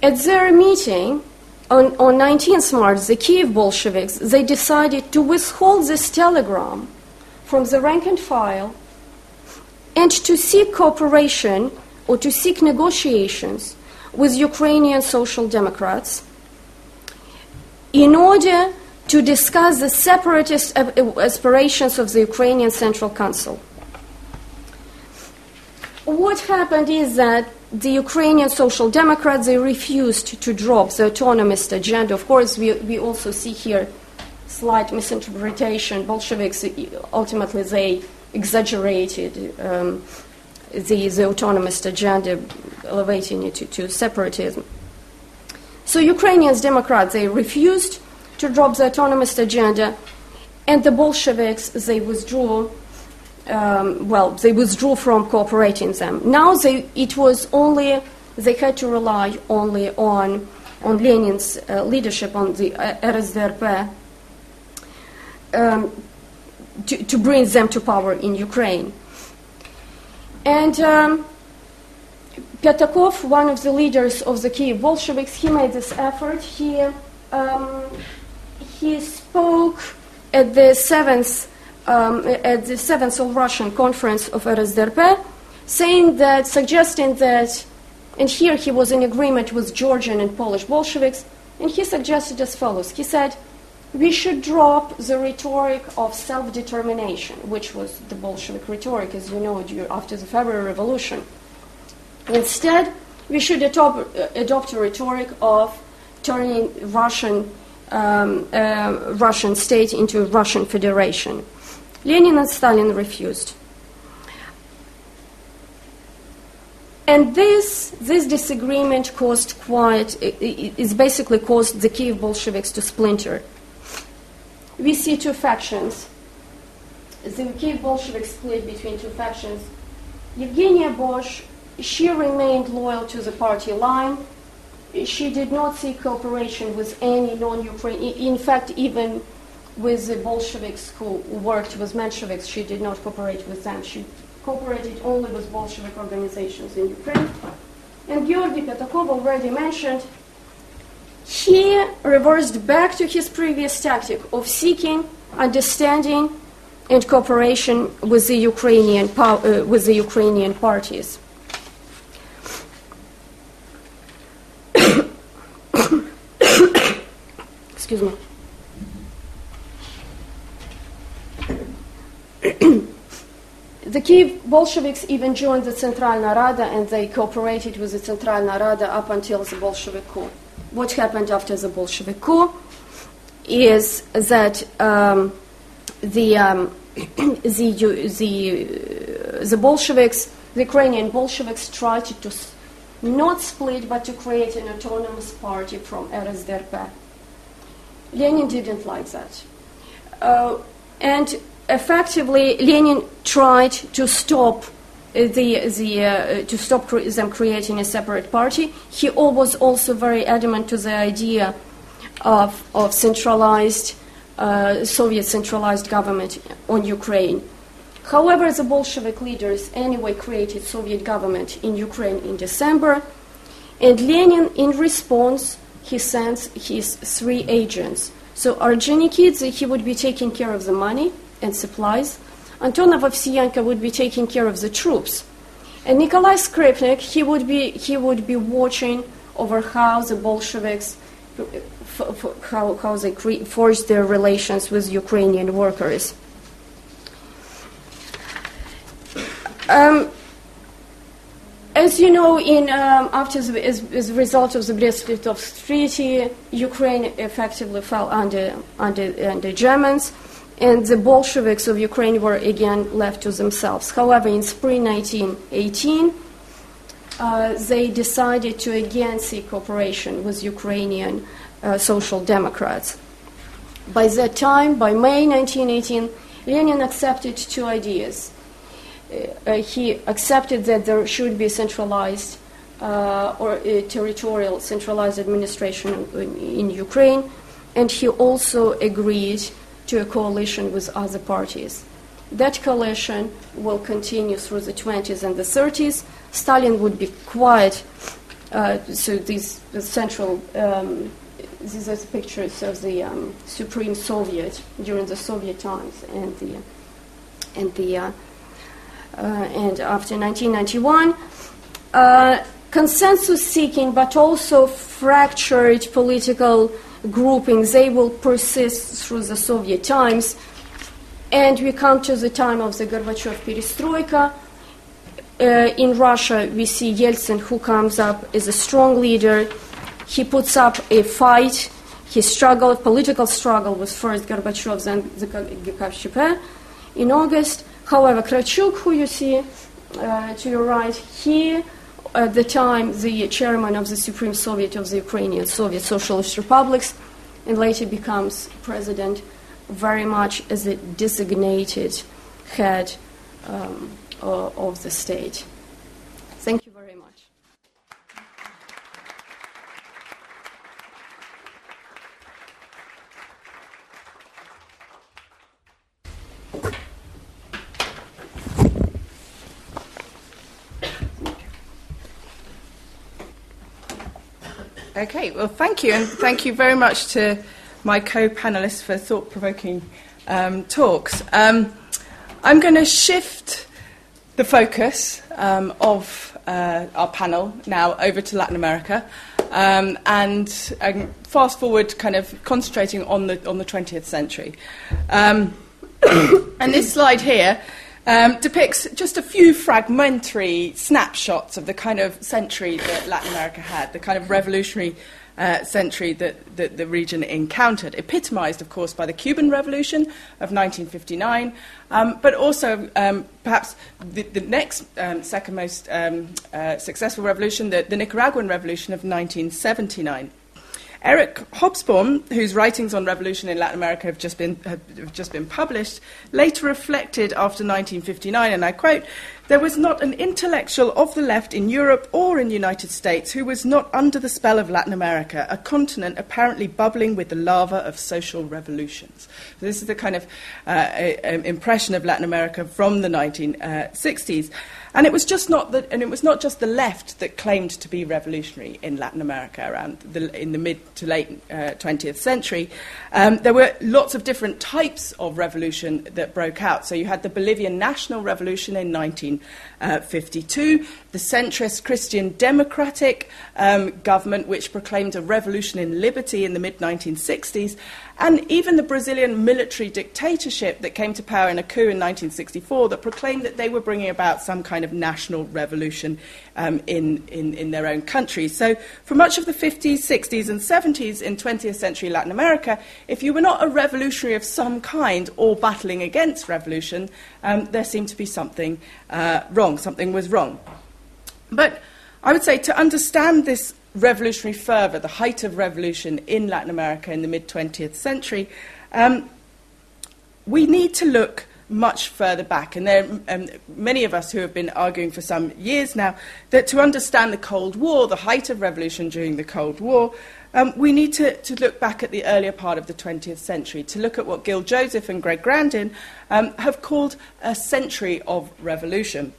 At their meeting on, on 19th March, the Kiev Bolsheviks, they decided to withhold this telegram from the rank and file and to seek cooperation or to seek negotiations with Ukrainian Social Democrats in order to discuss the separatist aspirations of the Ukrainian Central Council. What happened is that the Ukrainian Social Democrats, they refused to drop the autonomist agenda. Of course, we, we also see here slight misinterpretation. Bolsheviks, ultimately, they exaggerated um, the, the autonomist agenda, elevating it to, to separatism. So Ukrainians, Democrats, they refused to drop the autonomist agenda, and the Bolsheviks, they withdrew um, well, they withdrew from cooperating them. Now they, it was only, they had to rely only on, on Lenin's uh, leadership, on the uh, RSDRP, um, to, to bring them to power in Ukraine. And um, Pyatakov, one of the leaders of the Kiev Bolsheviks, he made this effort. He, um, he spoke at the seventh um, at the seventh All Russian Conference of RSDRP, saying that, suggesting that, and here he was in agreement with Georgian and Polish Bolsheviks, and he suggested as follows. He said, we should drop the rhetoric of self determination, which was the Bolshevik rhetoric, as you know, after the February Revolution. Instead, we should adopt, uh, adopt a rhetoric of turning Russian, um, uh, Russian state into a Russian federation. Lenin and Stalin refused. And this, this disagreement caused quite, is basically caused the Kiev Bolsheviks to splinter. We see two factions. The Kiev Bolsheviks split between two factions. Evgenia Bosch she remained loyal to the party line. She did not seek cooperation with any non-Ukrainian. In fact, even with the Bolsheviks who worked with Mensheviks, she did not cooperate with them. She cooperated only with Bolshevik organizations in Ukraine. And Georgy Pyatakov already mentioned, he reversed back to his previous tactic of seeking understanding and cooperation with the Ukrainian, uh, with the Ukrainian parties. Excuse me. the Kiev Bolsheviks even joined the Centralna Rada and they cooperated with the Centralna Rada up until the Bolshevik coup. What happened after the Bolshevik coup is that um, the, um, the, the, the Bolsheviks, the Ukrainian Bolsheviks, tried to not split but to create an autonomous party from RSDRP. Lenin didn't like that. Uh, and effectively, Lenin tried to stop the, the, uh, to stop cre- them creating a separate party. He was also very adamant to the idea of, of centralized, uh, Soviet centralized government on Ukraine. However, the Bolshevik leaders anyway created Soviet government in Ukraine in December, and Lenin, in response, he sends his three agents. So Ordzhonikidze, he would be taking care of the money and supplies. Antonov Ovsienko would be taking care of the troops. And Nikolai Skripnik, he would be, he would be watching over how the Bolsheviks, how, how they cre- their relations with Ukrainian workers. Um, as you know, in, um, after the, as, as, a result of the Brest-Litovsk Treaty, Ukraine effectively fell under, under, under Germans, and the Bolsheviks of Ukraine were again left to themselves. However, in spring 1918, uh, they decided to again seek cooperation with Ukrainian uh, social democrats. By that time, by May 1918, Lenin accepted two ideas he accepted that there should be a centralized uh, or uh, territorial centralized administration in, in, Ukraine, and he also agreed to a coalition with other parties. That coalition will continue through the 20s and the 30s. Stalin would be quiet. Uh, so these the central um, these are pictures of the um, Supreme Soviet during the Soviet times and the and the uh, uh, and after 1991. Uh, consensus seeking, but also fractured political groupings, they will persist through the Soviet times. And we come to the time of the Gorbachev perestroika. Uh, in Russia, we see Yeltsin, who comes up as a strong leader. He puts up a fight. He struggled, political struggle with first Gorbachev, then the GKChP in August. However, Kravchuk, who you see uh, to your right, he, at the time, the chairman of the Supreme Soviet of the Ukrainian Soviet Socialist Republics, and later becomes president very much as a designated head um, of the state. Thank you very much. Okay, well, thank you, and thank you very much to my co panelists for thought provoking um, talks. Um, I'm going to shift the focus um, of uh, our panel now over to Latin America um, and fast forward, kind of concentrating on the, on the 20th century. Um, and this slide here um, depicts just a few fragmentary snapshots of the kind of century that Latin America had, the kind of revolutionary uh, century that, that, the region encountered, epitomized, of course, by the Cuban Revolution of 1959, um, but also um, perhaps the, the next um, second most um, uh, successful revolution, the, the Nicaraguan Revolution of 1979. Eric Hobsbawm, whose writings on revolution in Latin America have just been, have just been published, later reflected after 1959, and I quote, there was not an intellectual of the left in Europe or in the United States who was not under the spell of Latin America, a continent apparently bubbling with the lava of social revolutions. So this is the kind of uh, impression of Latin America from the 1960s. And it was just not and it was not just the left that claimed to be revolutionary in Latin America around the, in the mid to late uh, 20th century. Um, there were lots of different types of revolution that broke out. So you had the Bolivian National Revolution in 1952, the centrist Christian Democratic um, government, which proclaimed a revolution in liberty in the mid 1960s, and even the Brazilian military dictatorship that came to power in a coup in 1964 that proclaimed that they were bringing about some kind of national revolution um, in, in, in their own country. So, for much of the 50s, 60s, and 70s in 20th century Latin America, if you were not a revolutionary of some kind or battling against revolution, um, there seemed to be something uh, wrong. Something was wrong. But I would say to understand this revolutionary fervour, the height of revolution in Latin America in the mid 20th century, um, we need to look much further back. And there are um, many of us who have been arguing for some years now that to understand the Cold War, the height of revolution during the Cold War, um, we need to, to, look back at the earlier part of the 20th century, to look at what Gil Joseph and Greg Grandin um, have called a century of revolution.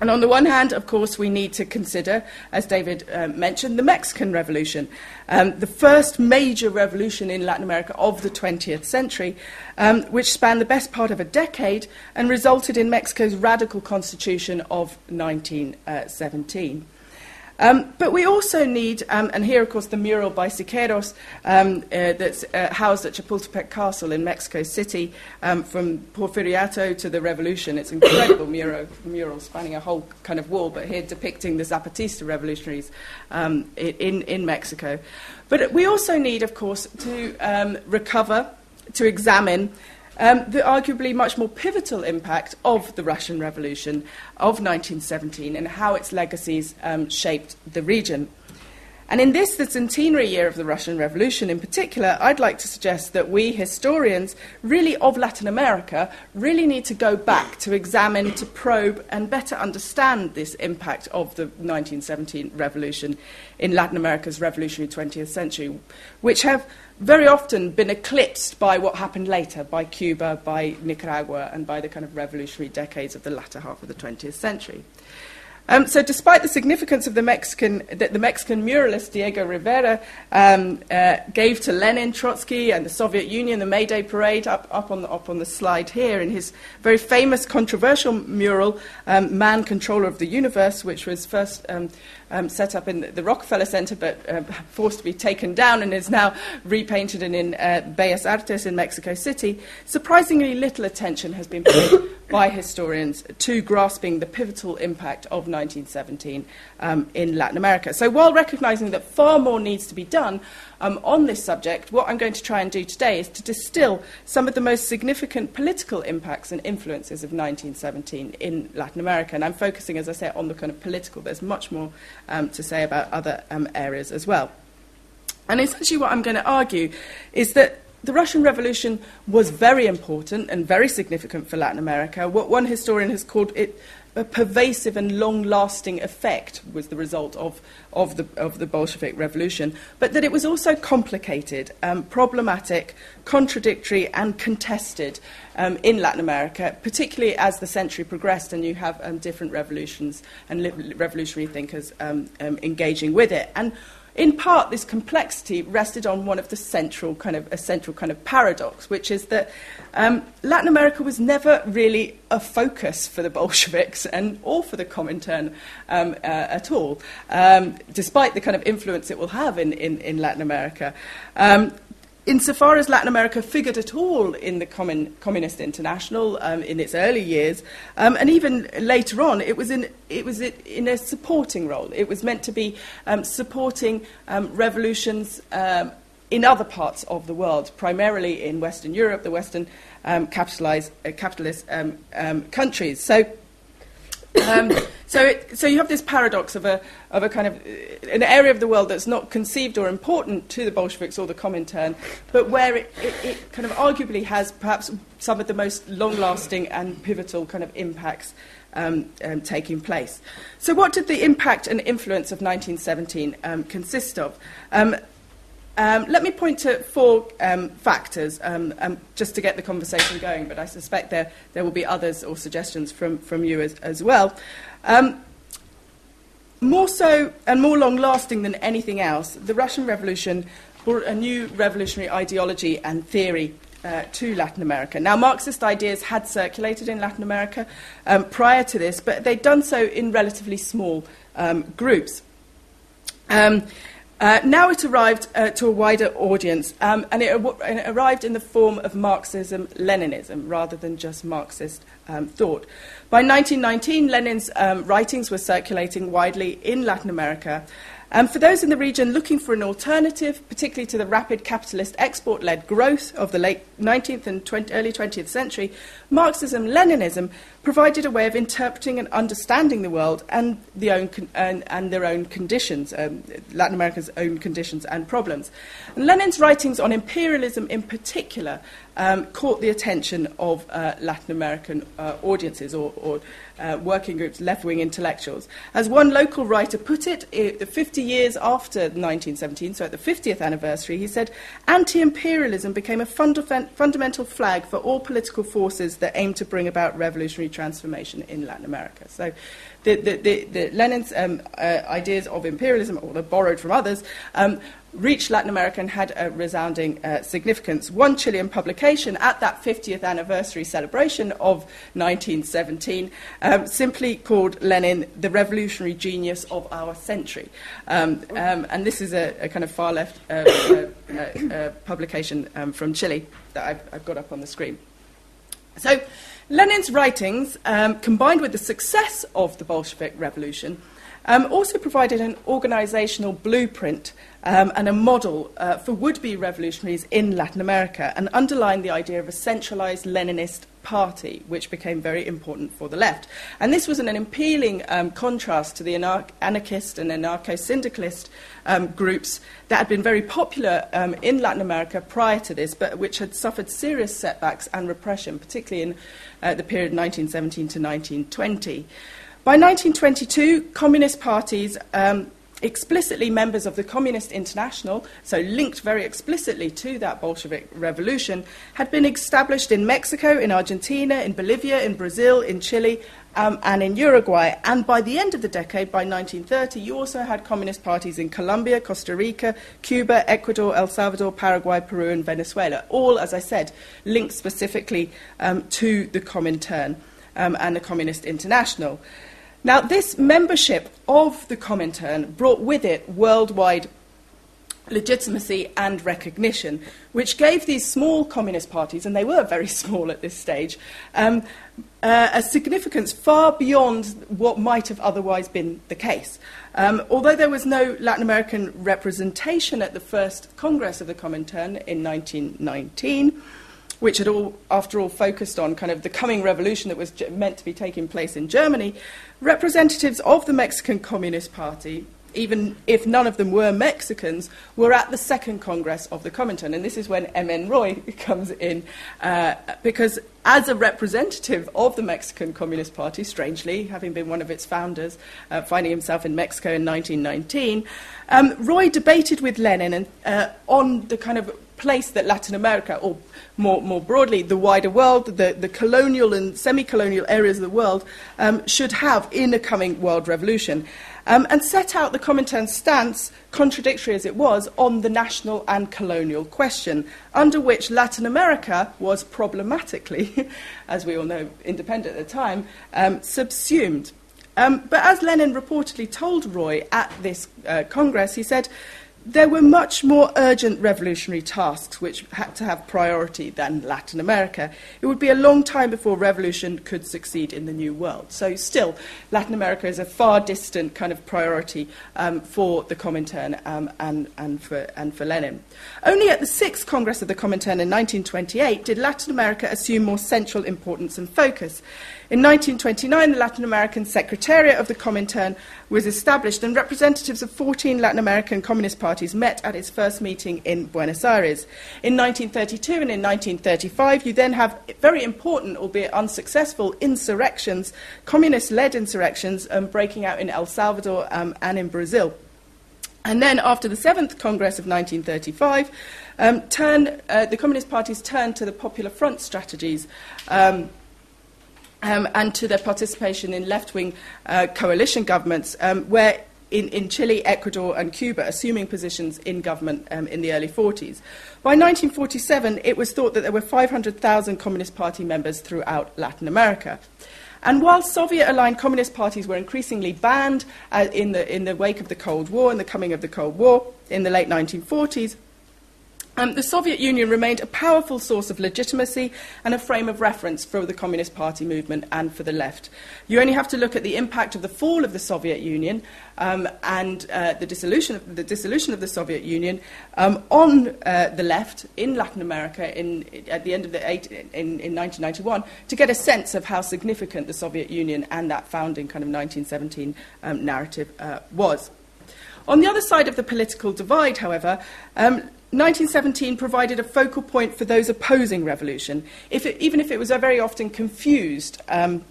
And on the one hand, of course, we need to consider, as David uh, mentioned, the Mexican Revolution, um, the first major revolution in Latin America of the 20th century, um, which spanned the best part of a decade and resulted in Mexico's radical constitution of 1917. Um, but we also need, um, and here, of course, the mural by Siqueiros um, uh, that's uh, housed at Chapultepec Castle in Mexico City um, from Porfiriato to the Revolution. It's an incredible mural, mural spanning a whole kind of wall, but here depicting the Zapatista revolutionaries um, in, in Mexico. But we also need, of course, to um, recover, to examine um, the arguably much more pivotal impact of the Russian Revolution of 1917 and how its legacies um, shaped the region. And in this, the centenary year of the Russian Revolution in particular, I'd like to suggest that we historians, really of Latin America, really need to go back to examine, to probe, and better understand this impact of the 1917 revolution in Latin America's revolutionary 20th century, which have very often been eclipsed by what happened later, by Cuba, by Nicaragua, and by the kind of revolutionary decades of the latter half of the 20th century. Um, so, despite the significance of the Mexican, that the Mexican muralist Diego Rivera um, uh, gave to Lenin, Trotsky, and the Soviet Union, the May Day Parade, up, up, on, the, up on the slide here, in his very famous, controversial mural, um, Man, Controller of the Universe, which was first um, set up in the Rockefeller Center, but uh, forced to be taken down and is now repainted in, in uh, Bellas Artes in Mexico City. Surprisingly little attention has been paid by historians to grasping the pivotal impact of 1917 um, in Latin America. So, while recognizing that far more needs to be done um, on this subject, what I'm going to try and do today is to distill some of the most significant political impacts and influences of 1917 in Latin America. And I'm focusing, as I say, on the kind of political. There's much more um, to say about other um, areas as well. And essentially, what I'm going to argue is that the Russian Revolution was very important and very significant for Latin America. What one historian has called it a pervasive and long lasting effect was the result of, of, the, of the Bolshevik Revolution, but that it was also complicated, um, problematic, contradictory, and contested um, in Latin America, particularly as the century progressed and you have um, different revolutions and li- revolutionary thinkers um, um, engaging with it. And in part, this complexity rested on one of the central kind of a central kind of paradox, which is that um, Latin America was never really a focus for the Bolsheviks and or for the Comintern um, uh, at all, um, despite the kind of influence it will have in, in, in Latin America. Um, insofar as Latin America figured at all in the Communist International um, in its early years, um, and even later on, it was, in, it was in a supporting role. It was meant to be um, supporting um, revolutions um, in other parts of the world, primarily in Western Europe, the Western um, uh, capitalist countries. So um, so, it, so you have this paradox of a, of a kind of an area of the world that's not conceived or important to the Bolsheviks or the Comintern, but where it, it, it kind of arguably has perhaps some of the most long-lasting and pivotal kind of impacts um, um, taking place. So, what did the impact and influence of 1917 um, consist of? Um, let me point to four um, factors um, um, just to get the conversation going, but I suspect there, there will be others or suggestions from, from you as, as well. Um, more so and more long lasting than anything else, the Russian Revolution brought a new revolutionary ideology and theory uh, to Latin America. Now, Marxist ideas had circulated in Latin America um, prior to this, but they'd done so in relatively small groups. Um, uh, now it arrived uh, to a wider audience, um, and, it, and, it, arrived in the form of Marxism Leninism rather than just Marxist um, thought. By 1919, Lenin's um, writings were circulating widely in Latin America, um, for those in the region looking for an alternative, particularly to the rapid capitalist export led growth of the late 19th and 20, early 20th century, Marxism Leninism provided a way of interpreting and understanding the world and, the own con- and, and their own conditions, um, Latin America's own conditions and problems. And Lenin's writings on imperialism in particular um, caught the attention of uh, Latin American uh, audiences or, or uh, working groups, left wing intellectuals. As one local writer put it, it, 50 years after 1917, so at the 50th anniversary, he said, Anti imperialism became a funda- fundamental flag for all political forces that aim to bring about revolutionary transformation in Latin America. So the, the, the, the Lenin's um, uh, ideas of imperialism, or borrowed from others, um, reached Latin America and had a resounding uh, significance. One Chilean publication at that 50th anniversary celebration of 1917 um, simply called Lenin the revolutionary genius of our century. Um, um, and this is a, a, kind of far left uh, uh, uh, uh publication um, from Chile that I've, I've, got up on the screen. So, Lenin's writings, um, combined with the success of the Bolshevik Revolution, um, also provided an organisational blueprint um, and a model uh, for would be revolutionaries in Latin America and underlined the idea of a centralised Leninist party, which became very important for the left. And this was an, an appealing um, contrast to the anar- anarchist and anarcho syndicalist um, groups that had been very popular um, in Latin America prior to this, but which had suffered serious setbacks and repression, particularly in uh, the period 1917 to 1920. By 1922, communist parties, um, explicitly members of the Communist International, so linked very explicitly to that Bolshevik revolution, had been established in Mexico, in Argentina, in Bolivia, in Brazil, in Chile, um, and in Uruguay. And by the end of the decade, by 1930, you also had communist parties in Colombia, Costa Rica, Cuba, Ecuador, El Salvador, Paraguay, Peru, and Venezuela, all, as I said, linked specifically um, to the Comintern um, and the Communist International. Now, this membership of the Comintern brought with it worldwide legitimacy and recognition, which gave these small communist parties, and they were very small at this stage, um, uh, a significance far beyond what might have otherwise been the case. Um, although there was no Latin American representation at the first Congress of the Comintern in 1919, which had all, after all, focused on kind of the coming revolution that was meant to be taking place in Germany, representatives of the Mexican Communist Party, even if none of them were Mexicans, were at the second Congress of the Comintern. And this is when M.N. Roy comes in, uh, because as a representative of the Mexican Communist Party, strangely, having been one of its founders, uh, finding himself in Mexico in 1919, um, Roy debated with Lenin and, uh, on the kind of place that Latin America, or more, more broadly, the wider world, the, the colonial and semi colonial areas of the world, um, should have in a coming world revolution. Um, and set out the Comintern's stance, contradictory as it was, on the national and colonial question, under which Latin America was problematically, as we all know, independent at the time, um, subsumed. Um, but as Lenin reportedly told Roy at this uh, Congress, he said, there were much more urgent revolutionary tasks which had to have priority than Latin America. It would be a long time before revolution could succeed in the New World. So, still, Latin America is a far distant kind of priority um, for the Comintern um, and, and, for, and for Lenin. Only at the Sixth Congress of the Comintern in 1928 did Latin America assume more central importance and focus. In 1929, the Latin American Secretariat of the Comintern was established, and representatives of 14 Latin American Communist parties met at its first meeting in Buenos Aires. In 1932 and in 1935, you then have very important, albeit unsuccessful, insurrections, communist led insurrections, um, breaking out in El Salvador um, and in Brazil. And then, after the Seventh Congress of 1935, um, turn, uh, the Communist parties turned to the Popular Front strategies. Um, um, and to their participation in left wing uh, coalition governments, um, where in, in, Chile, Ecuador, and Cuba, assuming positions in government um, in the early 40s. By 1947, it was thought that there were 500,000 Communist Party members throughout Latin America. And while Soviet aligned communist parties were increasingly banned uh, in, the, in the wake of the Cold War and the coming of the Cold War in the late 1940s, um, the Soviet Union remained a powerful source of legitimacy and a frame of reference for the Communist Party movement and for the left. You only have to look at the impact of the fall of the Soviet Union um, and uh, the, dissolution of, the dissolution of the Soviet Union um, on uh, the left in Latin America in, at the end of the eight, in, in 1991 to get a sense of how significant the Soviet Union and that founding kind of 1917 um, narrative uh, was. On the other side of the political divide, however, um, 1917 provided a focal point for those opposing revolution, if it, even if it was very often confused um,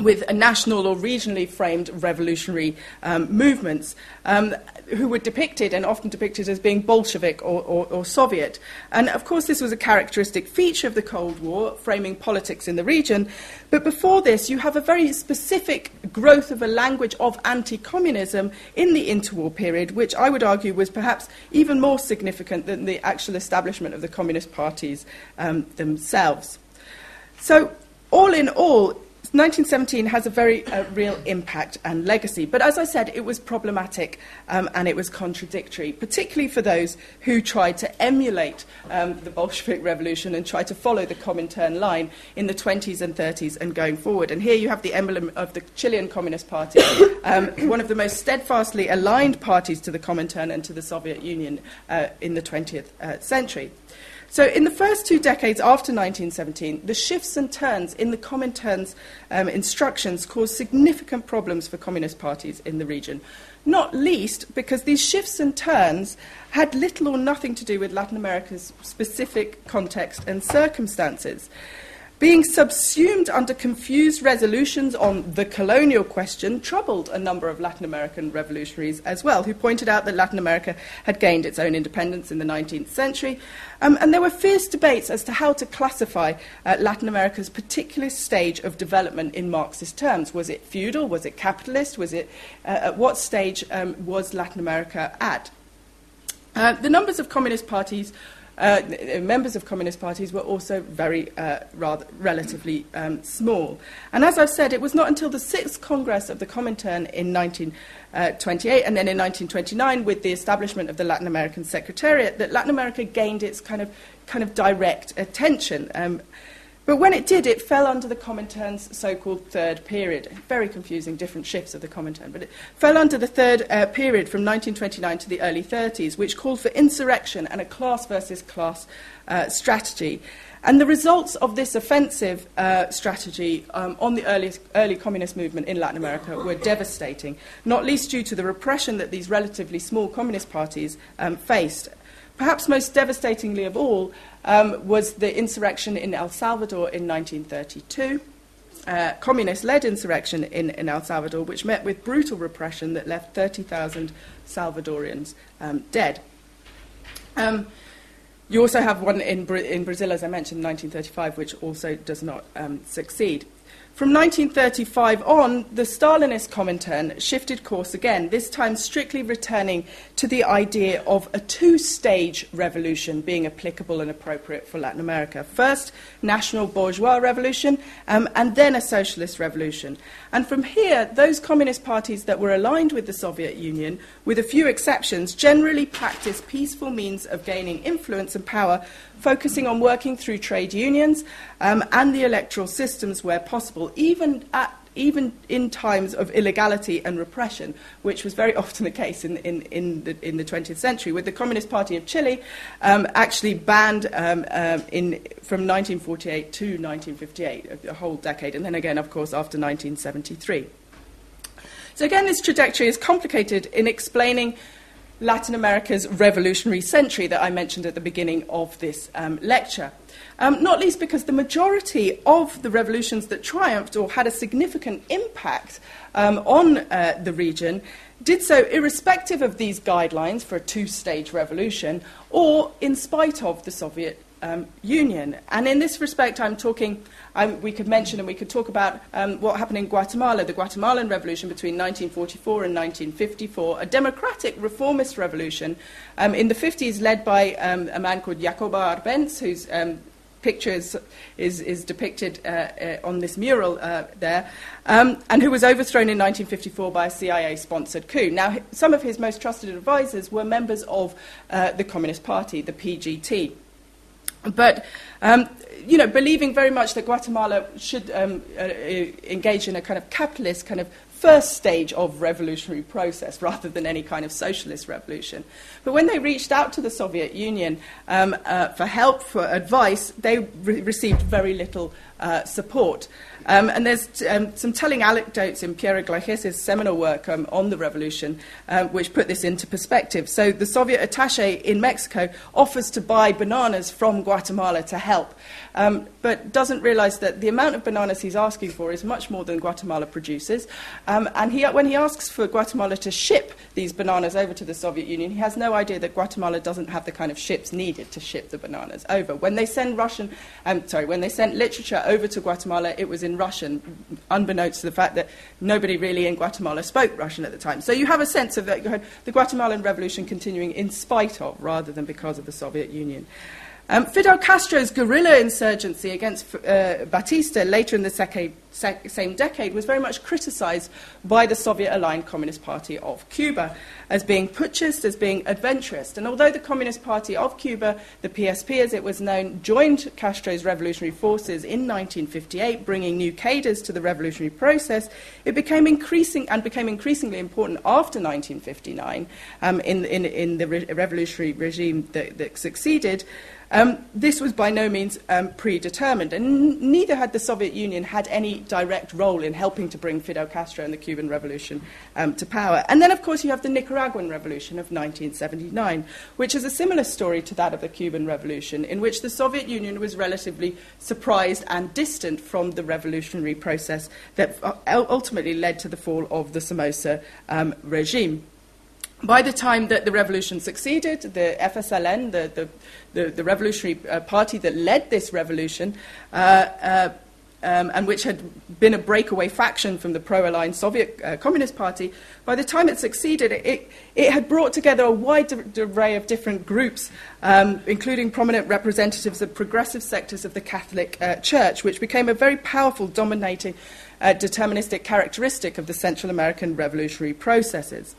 with national or regionally framed revolutionary um, movements um, who were depicted and often depicted as being Bolshevik or, or, or, Soviet. And of course, this was a characteristic feature of the Cold War, framing politics in the region. But before this, you have a very specific growth of a language of anti communism in the interwar period, which I would argue was perhaps even more significant than the actual establishment of the Communist parties um, themselves. So, all in all, 1917 has a very uh, real impact and legacy, but as I said, it was problematic um, and it was contradictory, particularly for those who tried to emulate um, the Bolshevik Revolution and tried to follow the Comintern line in the 20s and 30s and going forward. And here you have the emblem of the Chilean Communist Party, um, one of the most steadfastly aligned parties to the Comintern and to the Soviet Union uh, in the 20th uh, century. So, in the first two decades after 1917, the shifts and turns in the Comintern's um, instructions caused significant problems for communist parties in the region. Not least because these shifts and turns had little or nothing to do with Latin America's specific context and circumstances being subsumed under confused resolutions on the colonial question troubled a number of Latin American revolutionaries as well, who pointed out that Latin America had gained its own independence in the 19th century. Um, and there were fierce debates as to how to classify uh, Latin America's particular stage of development in Marxist terms. Was it feudal? Was it capitalist? Was it, uh, at what stage um, was Latin America at? Uh, the numbers of communist parties uh, members of communist parties were also very uh, rather relatively um, small. And as I've said, it was not until the sixth Congress of the Comintern in 1928 and then in 1929, with the establishment of the Latin American Secretariat, that Latin America gained its kind of kind of direct attention. Um, but when it did, it fell under the Comintern's so called third period. Very confusing, different shifts of the Comintern. But it fell under the third uh, period from 1929 to the early 30s, which called for insurrection and a class versus class uh, strategy. And the results of this offensive uh, strategy um, on the early, early communist movement in Latin America were devastating, not least due to the repression that these relatively small communist parties um, faced. Perhaps most devastatingly of all um, was the insurrection in El Salvador in 1932. Uh, communist led insurrection in, in, El Salvador, which met with brutal repression that left 30,000 Salvadorians um, dead. Um, you also have one in, Bra- in, Brazil, as I mentioned, in 1935, which also does not um, succeed. From 1935 on, the Stalinist Comintern shifted course again, this time strictly returning to the idea of a two stage revolution being applicable and appropriate for Latin America. First, national bourgeois revolution, um, and then a socialist revolution. And from here, those communist parties that were aligned with the Soviet Union, with a few exceptions, generally practiced peaceful means of gaining influence and power focusing on working through trade unions um, and the electoral systems where possible, even at even in times of illegality and repression, which was very often the case in, in, in, the, in the 20th century, with the Communist Party of Chile um, actually banned um, um, in, from 1948 to 1958, a whole decade, and then again, of course, after 1973. So, again, this trajectory is complicated in explaining Latin America's revolutionary century that I mentioned at the beginning of this um, lecture. Um, not least because the majority of the revolutions that triumphed or had a significant impact um, on uh, the region did so irrespective of these guidelines for a two stage revolution or in spite of the Soviet um, Union. And in this respect, I'm talking, um, we could mention and we could talk about um, what happened in Guatemala, the Guatemalan Revolution between 1944 and 1954, a democratic reformist revolution um, in the 50s led by um, a man called Jacobo Arbenz, who's um, picture is, is, is depicted uh, uh, on this mural uh, there, um, and who was overthrown in 1954 by a CIA sponsored coup. Now, some of his most trusted advisors were members of the Communist Party, the PGT. But, um, you know, believing very much that Guatemala should um, uh, engage in a kind of capitalist, kind of first stage of revolutionary process rather than any kind of socialist revolution. But when they reached out to the Soviet Union um, uh, for help, for advice, they re- received very little uh, support. Um, and there's um, some telling anecdotes in Piero Gleijeses' seminal work um, on the revolution, uh, which put this into perspective. So the Soviet attaché in Mexico offers to buy bananas from Guatemala to help, um, but doesn't realize that the amount of bananas he's asking for is much more than Guatemala produces. Um, and he, when he asks for Guatemala to ship these bananas over to the Soviet Union, he has no idea that Guatemala doesn't have the kind of ships needed to ship the bananas over. When they send Russian, um, sorry, when they sent literature over to Guatemala, it was in Russian, unbeknownst to the fact that nobody really in Guatemala spoke Russian at the time. So you have a sense of that, the Guatemalan Revolution continuing in spite of, rather than because of the Soviet Union. Um, Fidel Castro's guerrilla insurgency against uh, Batista later in the sec- sec- same decade was very much criticized by the Soviet aligned Communist Party of Cuba as being putschist, as being adventurist. And although the Communist Party of Cuba, the PSP as it was known, joined Castro's revolutionary forces in 1958, bringing new cadres to the revolutionary process, it became increasing and became increasingly important after 1959 um, in, in, in, the re- revolutionary regime that, that succeeded. Um, this was by no means um, predetermined, and n- neither had the Soviet Union had any direct role in helping to bring Fidel Castro and the Cuban Revolution um, to power. And then, of course, you have the Nicaraguan Revolution of 1979, which is a similar story to that of the Cuban Revolution, in which the Soviet Union was relatively surprised and distant from the revolutionary process that uh, ultimately led to the fall of the Somoza um, regime by the time that the revolution succeeded, the FSLN, the, the, the, the revolutionary uh, party that led this revolution, uh, uh, um, and which had been a breakaway faction from the pro aligned Soviet uh, Communist Party, by the time it succeeded, it, it had brought together a wide array of different groups, um, including prominent representatives of progressive sectors of the Catholic uh, Church, which became a very powerful, dominating, uh, deterministic characteristic of the Central American revolutionary processes.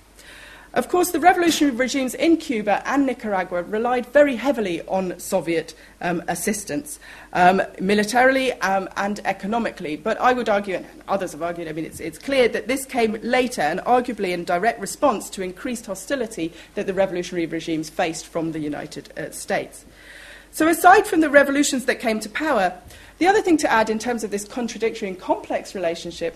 Of course, the revolutionary regimes in Cuba and Nicaragua relied very heavily on Soviet um, assistance, um, militarily um, and economically. But I would argue, and others have argued, I mean, it's, it's clear that this came later and arguably in direct response to increased hostility that the revolutionary regimes faced from the United uh, States. So, aside from the revolutions that came to power, the other thing to add in terms of this contradictory and complex relationship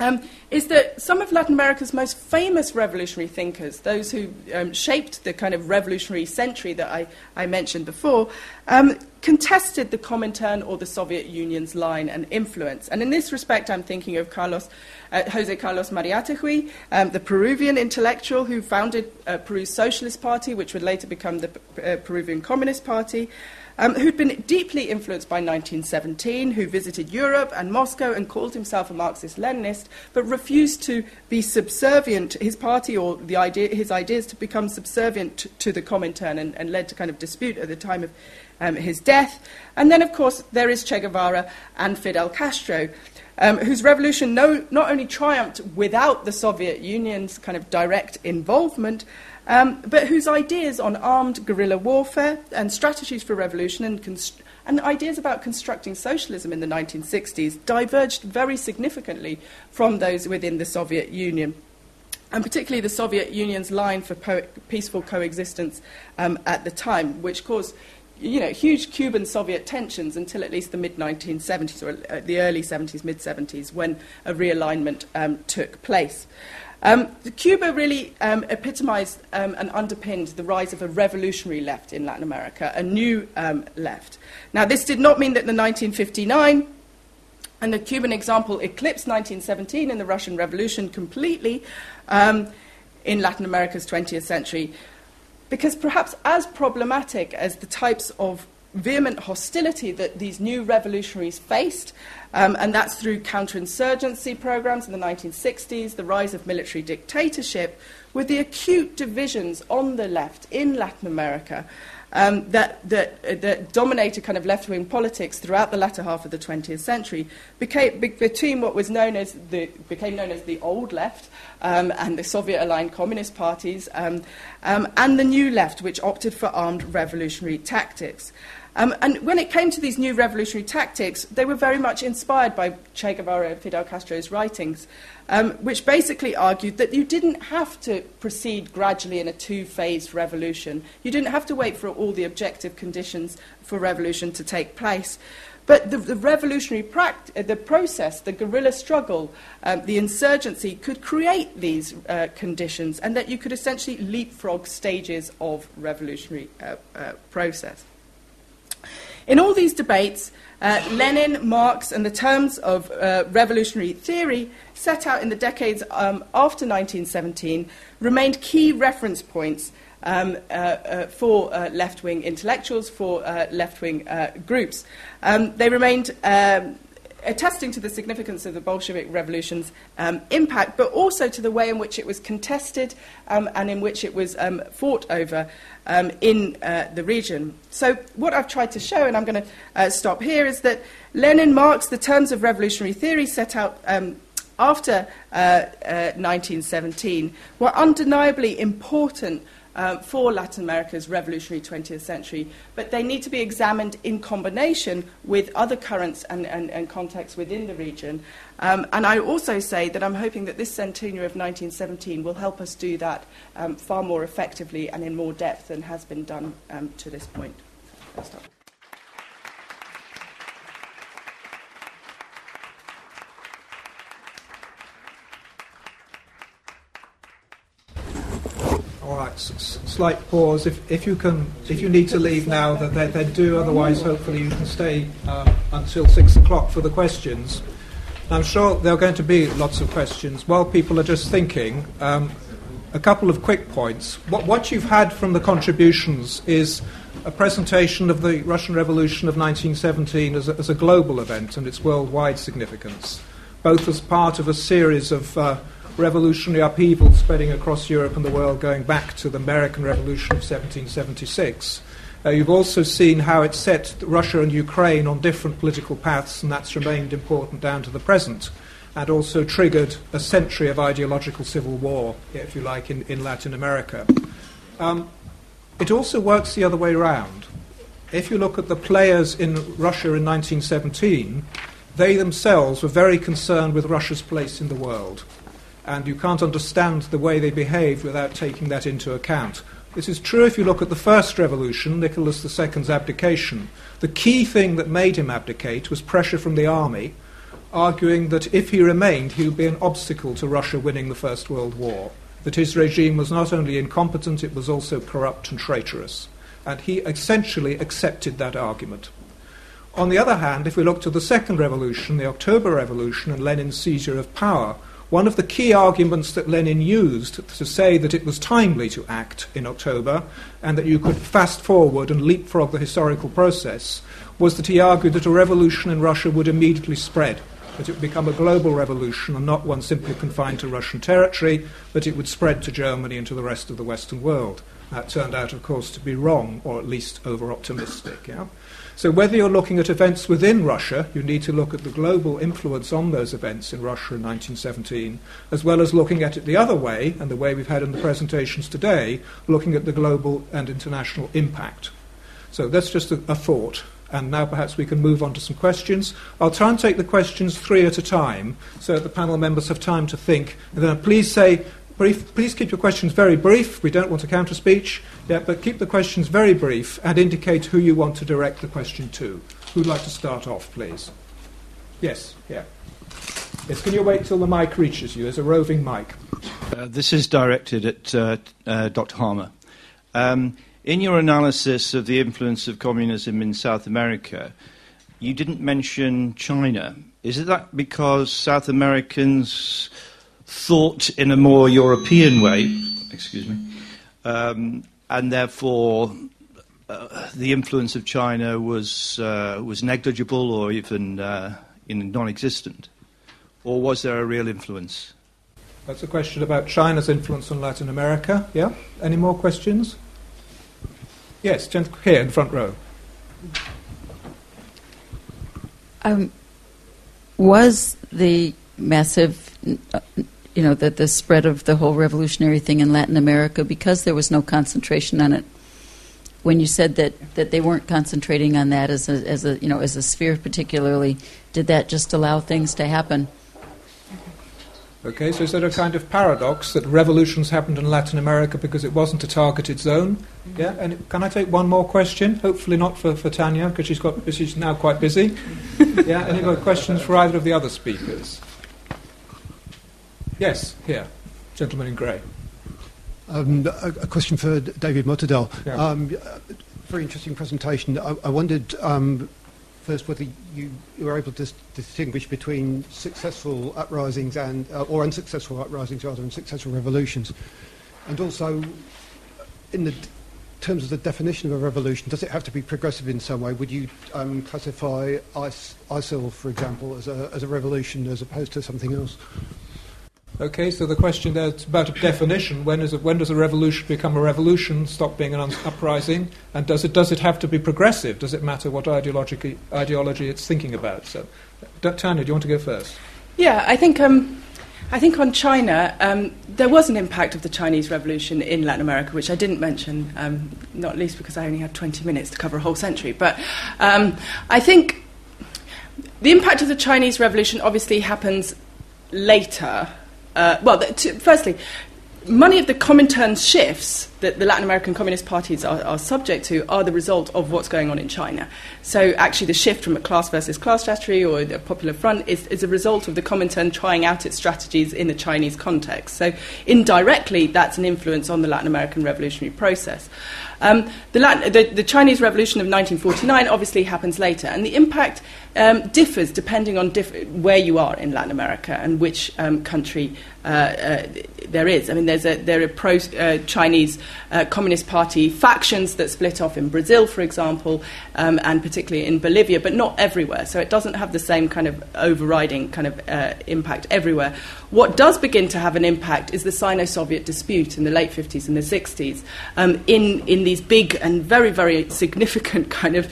um, is that some of Latin America's most famous revolutionary thinkers, those who um, shaped the kind of revolutionary century that I, I mentioned before, um, contested the Comintern or the Soviet Union's line and influence. And in this respect, I'm thinking of Carlos, uh, Jose Carlos Mariátegui, um, the Peruvian intellectual who founded uh, Peru's Socialist Party, which would later become the uh, Peruvian Communist Party um, who'd been deeply influenced by 1917, who visited Europe and Moscow and called himself a Marxist Leninist, but refused to be subservient, to his party or the idea, his ideas to become subservient to, the Comintern and, and, led to kind of dispute at the time of um, his death. And then, of course, there is Che Guevara and Fidel Castro. Um, whose revolution no, not only triumphed without the Soviet Union's kind of direct involvement, um, but whose ideas on armed guerrilla warfare and strategies for revolution and, const- and ideas about constructing socialism in the 1960s diverged very significantly from those within the Soviet Union. And particularly the Soviet Union's line for po- peaceful coexistence um, at the time, which caused you know, huge Cuban Soviet tensions until at least the mid 1970s or uh, the early 70s, mid 70s, when a realignment um, took place. Um, Cuba really um, epitomized um, and underpinned the rise of a revolutionary left in Latin America, a new um, left. Now, this did not mean that the 1959 and the Cuban example eclipsed 1917 and the Russian Revolution completely um, in Latin America's 20th century, because perhaps as problematic as the types of vehement hostility that these new revolutionaries faced, um, and that's through counterinsurgency programs in the 1960s, the rise of military dictatorship, with the acute divisions on the left in Latin America um, that, that, uh, that dominated kind of left wing politics throughout the latter half of the 20th century became, be, between what was known as the, became known as the old left um, and the Soviet aligned communist parties um, um and the new left, which opted for armed revolutionary tactics. Um, and when it came to these new revolutionary tactics, they were very much inspired by Che Guevara and Fidel Castro's writings, um, which basically argued that you didn't have to proceed gradually in a two phase revolution. You didn't have to wait for all the objective conditions for revolution to take place. But the, the revolutionary pract- uh, the process, the guerrilla struggle, um, the insurgency could create these uh, conditions, and that you could essentially leapfrog stages of revolutionary uh, uh process. In all these debates, uh, Lenin, Marx, and the terms of uh, revolutionary theory set out in the decades um, after 1917 remained key reference points um, uh, uh for uh, left wing intellectuals, for uh, left wing groups. Um, they remained um, attesting to the significance of the Bolshevik Revolution's um, impact, but also to the way in which it was contested um, and in which it was um, fought over um, in uh, the region. So, what I've tried to show, and I'm going to uh, stop here, is that Lenin marks the terms of revolutionary theory set out um, after uh, 1917 uh, were undeniably important um, for Latin America's revolutionary 20th century, but they need to be examined in combination with other currents and, and, and contexts within the region. Um, and I also say that I'm hoping that this centenary of 1917 will help us do that um, far more effectively and in more depth than has been done um, to this point. All right, s- slight pause. If, if you can, if you need to leave now, then, then do. Otherwise, hopefully, you can stay um, until six o'clock for the questions. I'm sure there are going to be lots of questions. While people are just thinking, um, a couple of quick points. What, what you've had from the contributions is a presentation of the Russian Revolution of 1917 as a, as a global event and its worldwide significance, both as part of a series of uh, revolutionary upheaval spreading across Europe and the world going back to the American Revolution of 1776. Uh, you've also seen how it set Russia and Ukraine on different political paths, and that's remained important down to the present, and also triggered a century of ideological civil war, if you like, in, in Latin America. Um, it also works the other way around. If you look at the players in Russia in 1917, they themselves were very concerned with Russia's place in the world and you can't understand the way they behaved without taking that into account. This is true if you look at the first revolution, Nicholas II's abdication. The key thing that made him abdicate was pressure from the army, arguing that if he remained, he would be an obstacle to Russia winning the First World War, that his regime was not only incompetent, it was also corrupt and traitorous. And he essentially accepted that argument. On the other hand, if we look to the second revolution, the October Revolution, and Lenin's seizure of power, one of the key arguments that Lenin used to say that it was timely to act in October and that you could fast forward and leapfrog the historical process was that he argued that a revolution in Russia would immediately spread, that it would become a global revolution and not one simply confined to Russian territory, that it would spread to Germany and to the rest of the Western world. That turned out, of course, to be wrong, or at least over optimistic. Yeah? So, whether you're looking at events within Russia, you need to look at the global influence on those events in Russia in 1917, as well as looking at it the other way, and the way we've had in the presentations today, looking at the global and international impact. So, that's just a, a thought. And now perhaps we can move on to some questions. I'll try and take the questions three at a time so that the panel members have time to think. And then please say Brief, please keep your questions very brief. We don't want a counter speech, yeah, but keep the questions very brief and indicate who you want to direct the question to. Who'd like to start off, please? Yes, yeah. Yes, can you wait till the mic reaches you? There's a roving mic. Uh, this is directed at uh, uh, Dr. Harmer. Um, in your analysis of the influence of communism in South America, you didn't mention China. Is it that because South Americans thought in a more European way, excuse me, um, and therefore uh, the influence of China was uh, was negligible or even uh, non-existent, or was there a real influence? That's a question about China's influence on Latin America. Yeah. Any more questions? Yes, here in front row. Um, was the massive, you know, the spread of the whole revolutionary thing in Latin America because there was no concentration on it? When you said that, that they weren't concentrating on that as a, as a you know as a sphere particularly, did that just allow things to happen? Okay, so is there a kind of paradox that revolutions happened in Latin America because it wasn't a targeted zone? Mm-hmm. Yeah, and can I take one more question? Hopefully not for, for Tanya because she's got she's now quite busy. yeah, any more questions for either of the other speakers? Yes, here, gentleman in grey. Um, a, a, question for David Motadel. Yeah. Um, very interesting presentation. I, I wondered um, first whether you, were able to distinguish between successful uprisings and uh, or unsuccessful uprisings rather than successful revolutions, and also in the terms of the definition of a revolution, does it have to be progressive in some way? Would you um, classify ISIL, for example, as a, as a revolution as opposed to something else? Okay, so the question there is about a definition. When, is when does a revolution become a revolution, stop being an uprising? And does it, does it have to be progressive? Does it matter what ideology, ideology it's thinking about? So, Tanya, do you want to go first? Yeah, I think, um, I think on China, um, there was an impact of the Chinese Revolution in Latin America, which I didn't mention, um, not least because I only had 20 minutes to cover a whole century. But um, I think the impact of the Chinese Revolution obviously happens later uh, well, to, firstly, money of the Comintern shifts that the Latin American Communist parties are, are, subject to are the result of what's going on in China. So, actually, the shift from a class versus class strategy or the Popular Front is, is a result of the Comintern trying out its strategies in the Chinese context. So, indirectly, that's an influence on the Latin American revolutionary process. Um, the, Latin, the, the, Chinese Revolution of 1949 obviously happens later, and the impact um, differs depending on diff- where you are in Latin America and which um, country uh, uh, there is. I mean, there's a, there are pro uh, Chinese uh, Communist Party factions that split off in Brazil, for example, um, and particularly in Bolivia, but not everywhere. So it doesn't have the same kind of overriding kind of uh, impact everywhere. What does begin to have an impact is the Sino Soviet dispute in the late 50s and the 60s um, in, in these big and very, very significant kind of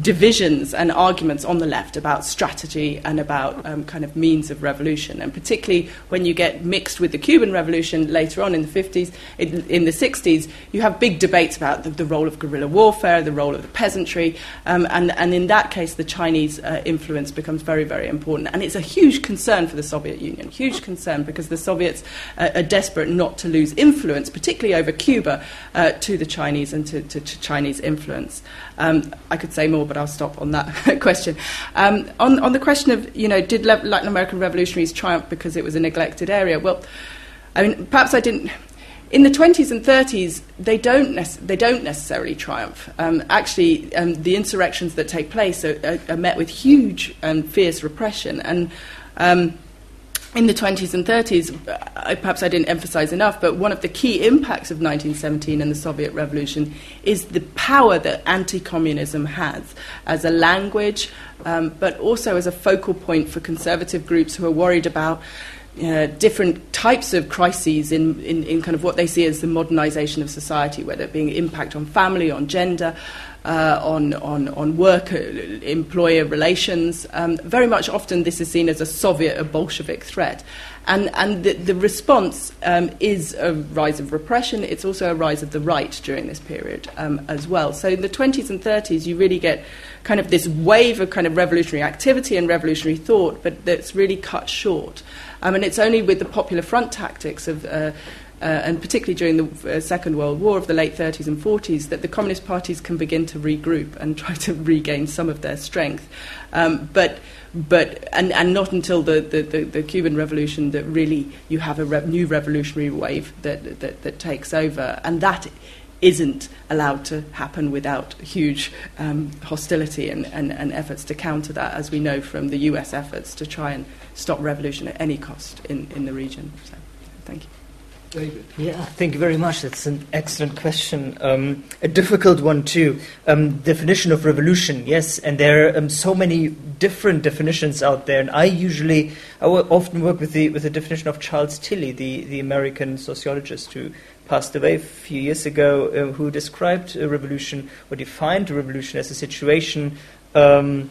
divisions and arguments on the left about strategy and about um, kind of means of revolution. And particularly when you get mixed with the Cuban Revolution later on in the 50s, in, in the 60s, you have big debates about the, the, role of guerrilla warfare, the role of the peasantry, um, and, and in that case, the Chinese uh, influence becomes very, very important. And it's a huge concern for the Soviet Union, huge concern because the Soviets uh, are desperate not to lose influence, particularly over Cuba, uh, to the Chinese and to, to, to Chinese influence. Um, I could say more, but I'll stop on that question. Um, on, on the question of, you know, did Latin American revolutionaries triumph because it was a neglected area? Well, I mean, perhaps I didn't. In the 20s and 30s, they don't, they don't necessarily triumph. Um, actually, um, the insurrections that take place are, are, are met with huge and fierce repression. And um, in the 20s and 30s, uh, perhaps I didn't emphasize enough, but one of the key impacts of 1917 and the Soviet Revolution is the power that anti communism has as a language, um, but also as a focal point for conservative groups who are worried about. Uh, different types of crises in, in, in kind of what they see as the modernization of society, whether it being impact on family, on gender, uh, on, on, on work, uh, employer relations. Um, very much often this is seen as a Soviet or Bolshevik threat. And, and the, the response um, is a rise of repression. It's also a rise of the right during this period um, as well. So in the 20s and 30s, you really get kind of this wave of kind of revolutionary activity and revolutionary thought, but that's really cut short. Um, and it's only with the Popular Front tactics of uh, uh, and particularly during the uh, Second World War of the late 30s and 40s, that the communist parties can begin to regroup and try to regain some of their strength. Um, but but and, and not until the, the, the, the, Cuban Revolution that really you have a re- new revolutionary wave that, that, that takes over, and that isn't allowed to happen without huge um, hostility and, and, and, efforts to counter that, as we know from the US efforts to try and stop revolution at any cost in, in the region. So, thank you. David. Yeah, thank you very much. That's an excellent question. Um, a difficult one, too. Um, definition of revolution, yes, and there are um, so many different definitions out there. And I usually, I often work with the, with the definition of Charles Tilly, the, the American sociologist who passed away a few years ago, uh, who described a revolution or defined a revolution as a situation um,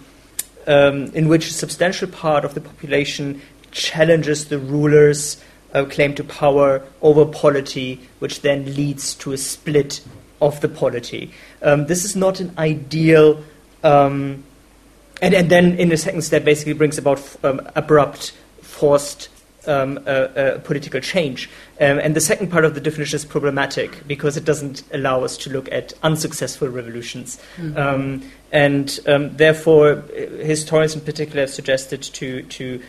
um, in which a substantial part of the population challenges the ruler's uh, claim to power over polity, which then leads to a split of the polity. Um, this is not an ideal. Um, and, and then, in the second step, basically brings about um, abrupt, forced um, uh, uh, political change. Um, and the second part of the definition is problematic because it doesn't allow us to look at unsuccessful revolutions. Mm-hmm. Um, and um, therefore, historians in particular have suggested to, to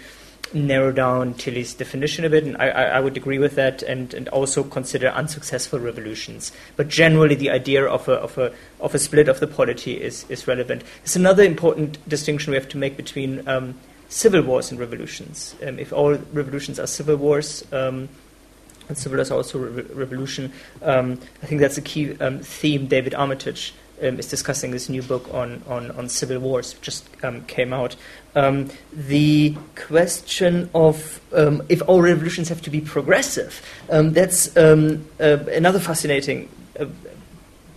narrow down Tilly's definition a bit, and I, I, would agree with that, and, and also consider unsuccessful revolutions. But generally, the idea of a, of a, of a split of the polity is, is relevant. It's another important distinction we have to make between um, civil wars and revolutions. Um, if all revolutions are civil wars, um, and civil wars are also re- revolution, um, I think that's a key um, theme David Armitage um, is discussing this new book on, on, on civil wars, which just came out. the question of if all revolutions have to be progressive, that's uh, another fascinating uh,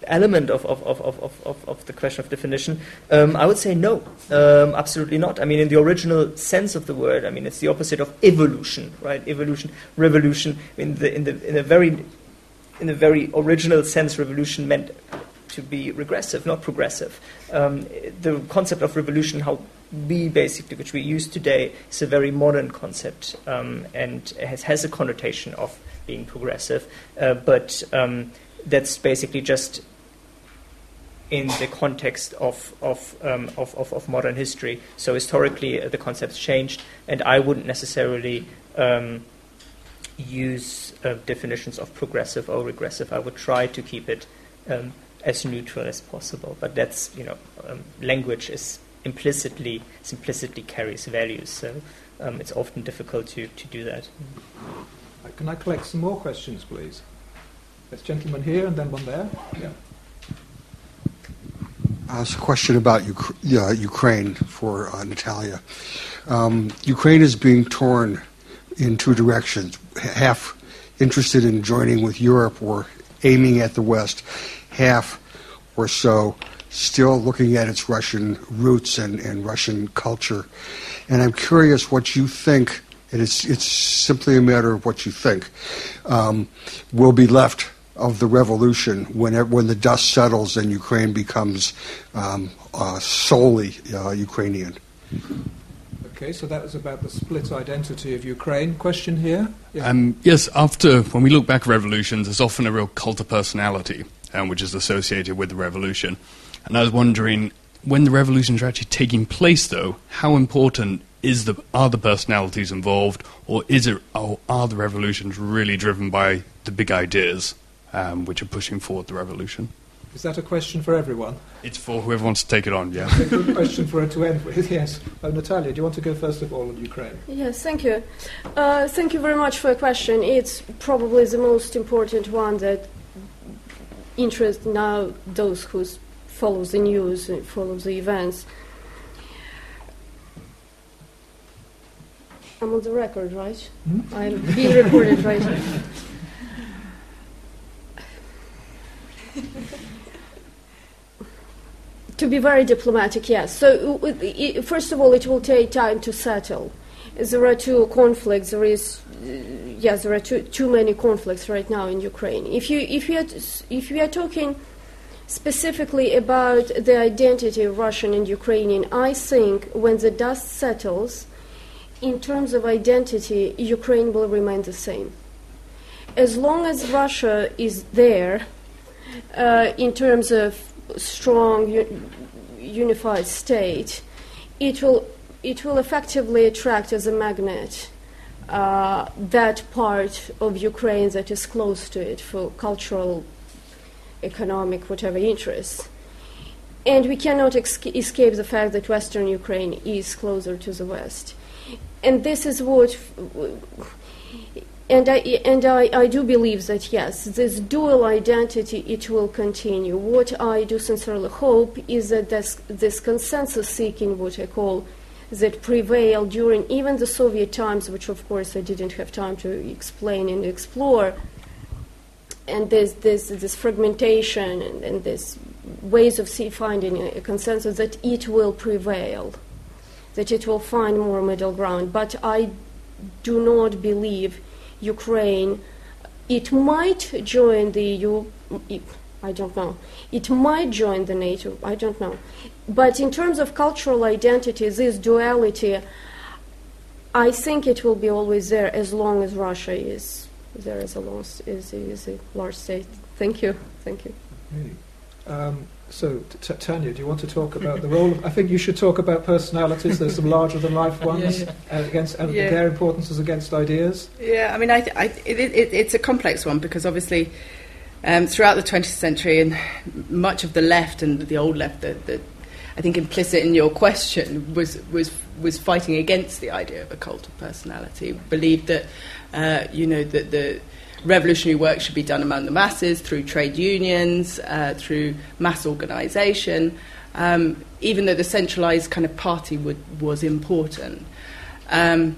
element of, of, of, of, of, of, the question of definition? Um, I would say no, um, absolutely not. I mean, in the original sense of the word, I mean, it's the opposite of evolution, right? Evolution, revolution. In the in the in a very in a very original sense, revolution meant to be regressive, not progressive. Um, the concept of revolution, how we basically, which we use today, is a very modern concept um, and has, has a connotation of being progressive, uh, but um, that's basically just in the context of, of, um, of, of, of, modern history. So historically, uh, the concepts changed, and I wouldn't necessarily um, use uh, definitions of progressive or regressive. I would try to keep it um, as neutral as possible. But that's you know, um, language is implicitly implicitly carries values, so um, it's often difficult to, to do that. Can I collect some more questions, please? This gentleman here, and then one there. Yeah. It's a question about uh, Ukraine for uh, Natalia. Um, Ukraine is being torn in two directions half interested in joining with Europe or aiming at the West, half or so still looking at its Russian roots and, and Russian culture. And I'm curious what you think, and it's, it's simply a matter of what you think, um, will be left of the revolution when when the dust settles and Ukraine becomes um, uh, solely uh, Ukrainian. Okay, so that was about the split identity of Ukraine. Question here? Yeah. Um, yes, after when we look back at revolutions, there's often a real cult of personality, um, which is associated with the revolution. And I was wondering, when the revolutions are actually taking place, though, how important is the are the personalities involved, or is it or are the revolutions really driven by the big ideas? Um, which are pushing forward the revolution. Is that a question for everyone? It's for whoever wants to take it on, yeah. a good question for her to end with, yes. Oh, Natalia, do you want to go first of all on Ukraine? Yes, thank you. Uh, thank you very much for the question. It's probably the most important one that interests now those who follow the news, and follow the events. I'm on the record, right? Hmm? I'm being recorded right to be very diplomatic, yes. So, first of all, it will take time to settle. There are two conflicts. There is, uh, yes, there are too, too many conflicts right now in Ukraine. If you, if you, are, if we are talking specifically about the identity of Russian and Ukrainian, I think when the dust settles, in terms of identity, Ukraine will remain the same as long as Russia is there, uh, in terms of strong u- unified state, it will it will effectively attract as a magnet uh, that part of Ukraine that is close to it for cultural, economic, whatever interests. And we cannot ex- escape the fact that Western Ukraine is closer to the West. And this is what and I, and I, I do believe that yes, this dual identity it will continue. What I do sincerely hope is that this, this consensus seeking, what I call, that prevailed during even the Soviet times, which of course I didn't have time to explain and explore, and this this this fragmentation and, and this ways of see, finding a, a consensus that it will prevail, that it will find more middle ground. But I do not believe Ukraine, it might join the EU. I don't know. It might join the NATO. I don't know. But in terms of cultural identity, this duality, I think it will be always there as long as Russia is there as a, is, is a large state. Thank you. Thank you. Um, so, t- Tanya, do you want to talk about the role? Of, I think you should talk about personalities. There's some larger than life ones yeah, yeah. Uh, against uh, yeah. their importance as against ideas. Yeah, I mean, I, I, it, it, it's a complex one because obviously. Um, throughout the 20th century, and much of the left and the old left, the, the, I think implicit in your question was was was fighting against the idea of a cult of personality. Believed that uh, you know that the revolutionary work should be done among the masses through trade unions, uh, through mass organisation, um, even though the centralised kind of party would, was important. Um,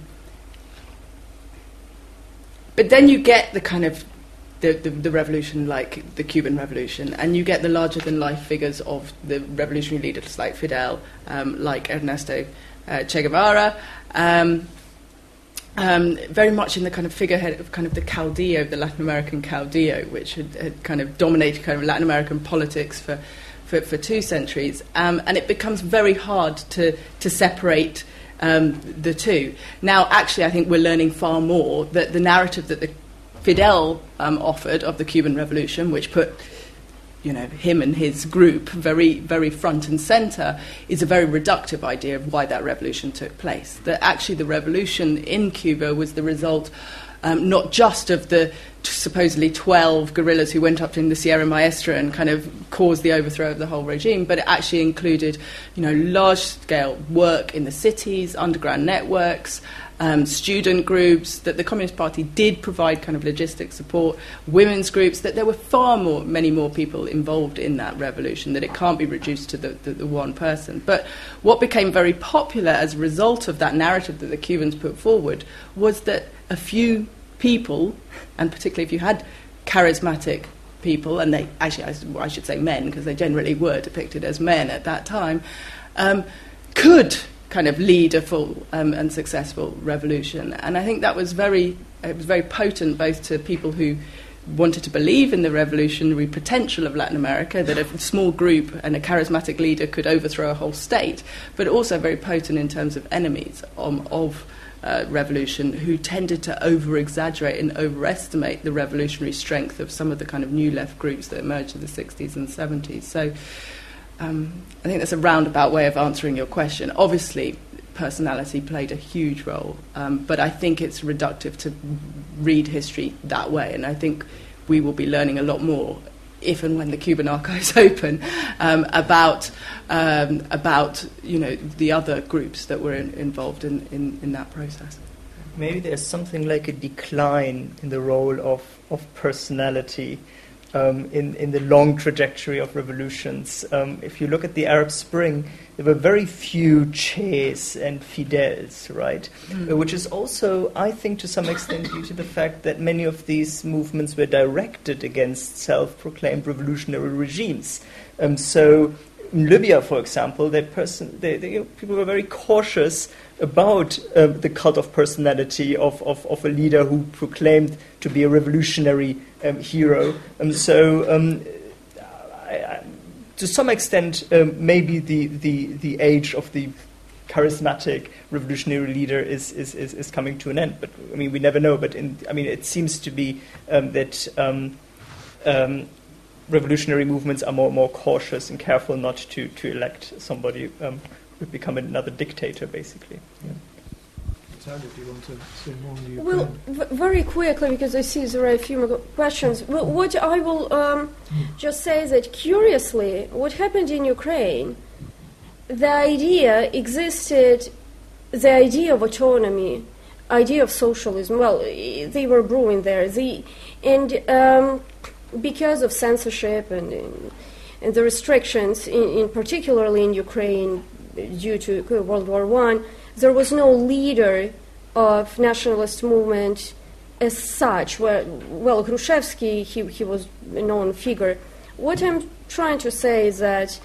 but then you get the kind of the, the, the, revolution like the Cuban Revolution, and you get the larger than life figures of the revolutionary leaders like Fidel, um, like Ernesto uh, Che Guevara, um, very much in the kind of figurehead of kind of the caudillo, the Latin American caudillo, which had, had kind of dominated kind of Latin American politics for, for, for two centuries. Um, and it becomes very hard to, to separate um, the two. Now, actually, I think we're learning far more that the narrative that the Fidel um, offered of the Cuban Revolution, which put you know, him and his group very, very front and centre is a very reductive idea of why that revolution took place. That actually the revolution in Cuba was the result um, not just of the supposedly 12 guerrillas who went up in the Sierra Maestra and kind of caused the overthrow of the whole regime, but it actually included, you know, large-scale work in the cities, underground networks, um, student groups, that the Communist Party did provide kind of logistic support, women's groups, that there were far more, many more people involved in that revolution, that it can't be reduced to the, the, the one person. But what became very popular as a result of that narrative that the Cubans put forward was that a few people, and particularly if you had charismatic people, and they actually, I, should say men, because they generally were depicted as men at that time, um, could kind of lead a full um, and successful revolution. And I think that was very, it was very potent both to people who wanted to believe in the revolutionary potential of Latin America, that a small group and a charismatic leader could overthrow a whole state, but also very potent in terms of enemies um, of uh, revolution who tended to over exaggerate and overestimate the revolutionary strength of some of the kind of new left groups that emerged in the 60s and 70s. So um, I think that's a roundabout way of answering your question. Obviously, personality played a huge role, um, but I think it's reductive to read history that way, and I think we will be learning a lot more if and when the Cuban archives open um, about um, about you know the other groups that were in, involved in, in, in that process. Maybe there's something like a decline in the role of, of personality um, in, in the long trajectory of revolutions. Um, if you look at the Arab Spring, there were very few Che's and Fidels, right? Mm. Which is also, I think, to some extent due to the fact that many of these movements were directed against self proclaimed revolutionary regimes. Um, so, in Libya, for example, they person, they, they, you know, people were very cautious about uh, the cult of personality of, of, of, a leader who proclaimed to be a revolutionary um, hero. Um, so, um, I, I, to some extent, um, maybe the, the, the age of the charismatic revolutionary leader is, is, is, is, coming to an end. But I mean, we never know. But in, I mean, it seems to be um, that um, revolutionary movements are more more cautious and careful not to, to elect somebody um, who would become another dictator, basically. Yeah. Natalia, do you want to say more on Ukraine? Well, v- very quickly, because I see there are a few more questions. Well, what I will um, just say is that curiously, what happened in Ukraine, the idea existed, the idea of autonomy, idea of socialism. Well, they were brewing there. The, and um, because of censorship and, and the restrictions, in, in particularly in Ukraine, due to World War One there was no leader of nationalist movement as such. Well, well Grushevsky, he, he was a known figure. What I'm trying to say is that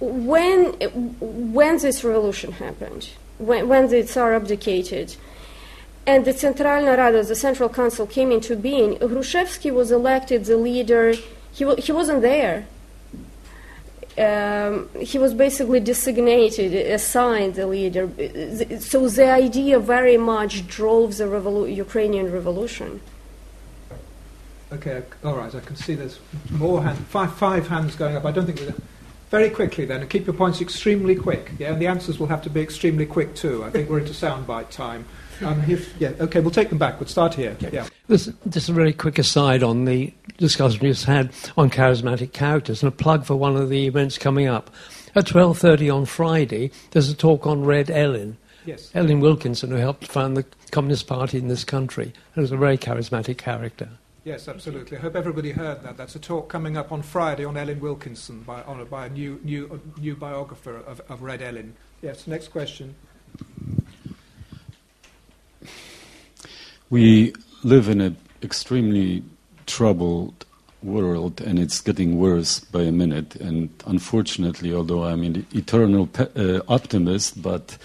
when, when this revolution happened, when, when the Tsar abdicated, and the Centralna Rada, the Central Council, came into being, Grushevsky was elected the leader. He, w- he wasn't there um, he was basically designated, assigned the leader. So the idea very much drove the revolu- Ukrainian revolution. Okay, all right. I can see there's more hands, five, five hands going up. I don't think we're very quickly then, and keep your points extremely quick. Yeah, and the answers will have to be extremely quick too. I think we're into soundbite time. Um, if, yeah, okay, we'll take them back. We'll start here. Okay. Yeah. This, just a very quick aside on the discussion we just had on charismatic characters, and a plug for one of the events coming up. At 12.30 on Friday, there's a talk on Red Ellen. Yes. Ellen Wilkinson, who helped found the Communist Party in this country, and was a very charismatic character. Yes, absolutely. I hope everybody heard that. That's a talk coming up on Friday on Ellen Wilkinson by, on, by a new, new, new biographer of, of Red Ellen. Yes, next question. We live in an extremely troubled world, and it's getting worse by a minute. And unfortunately, although I'm an eternal pe- uh, optimist, but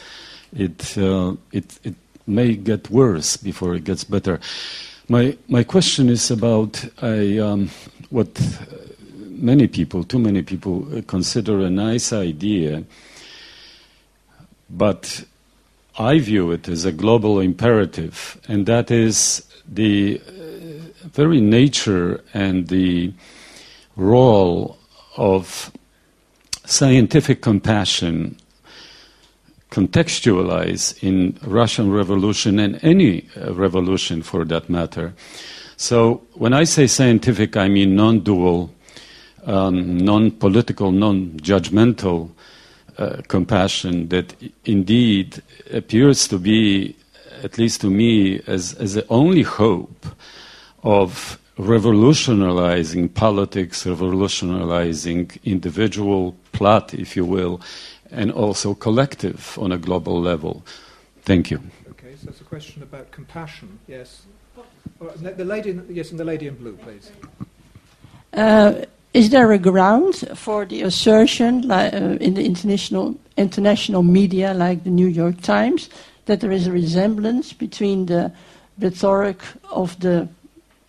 it, uh, it, it may get worse before it gets better. My, my question is about a, um, what many people, too many people, consider a nice idea, but I view it as a global imperative, and that is the uh, very nature and the role of scientific compassion contextualized in Russian Revolution and any uh, revolution for that matter. So when I say scientific, I mean non-dual, um, non-political, non-judgmental uh, compassion that indeed appears to be, at least to me, as, as the only hope of revolutionizing politics, revolutionizing individual plot, if you will, and also collective on a global level. Thank you. Okay, so it's a question about compassion, yes. the lady, yes, and the lady in blue, please. Uh, is there a ground for the assertion uh, in the international, international media, like the New York Times, that there is a resemblance between the rhetoric of the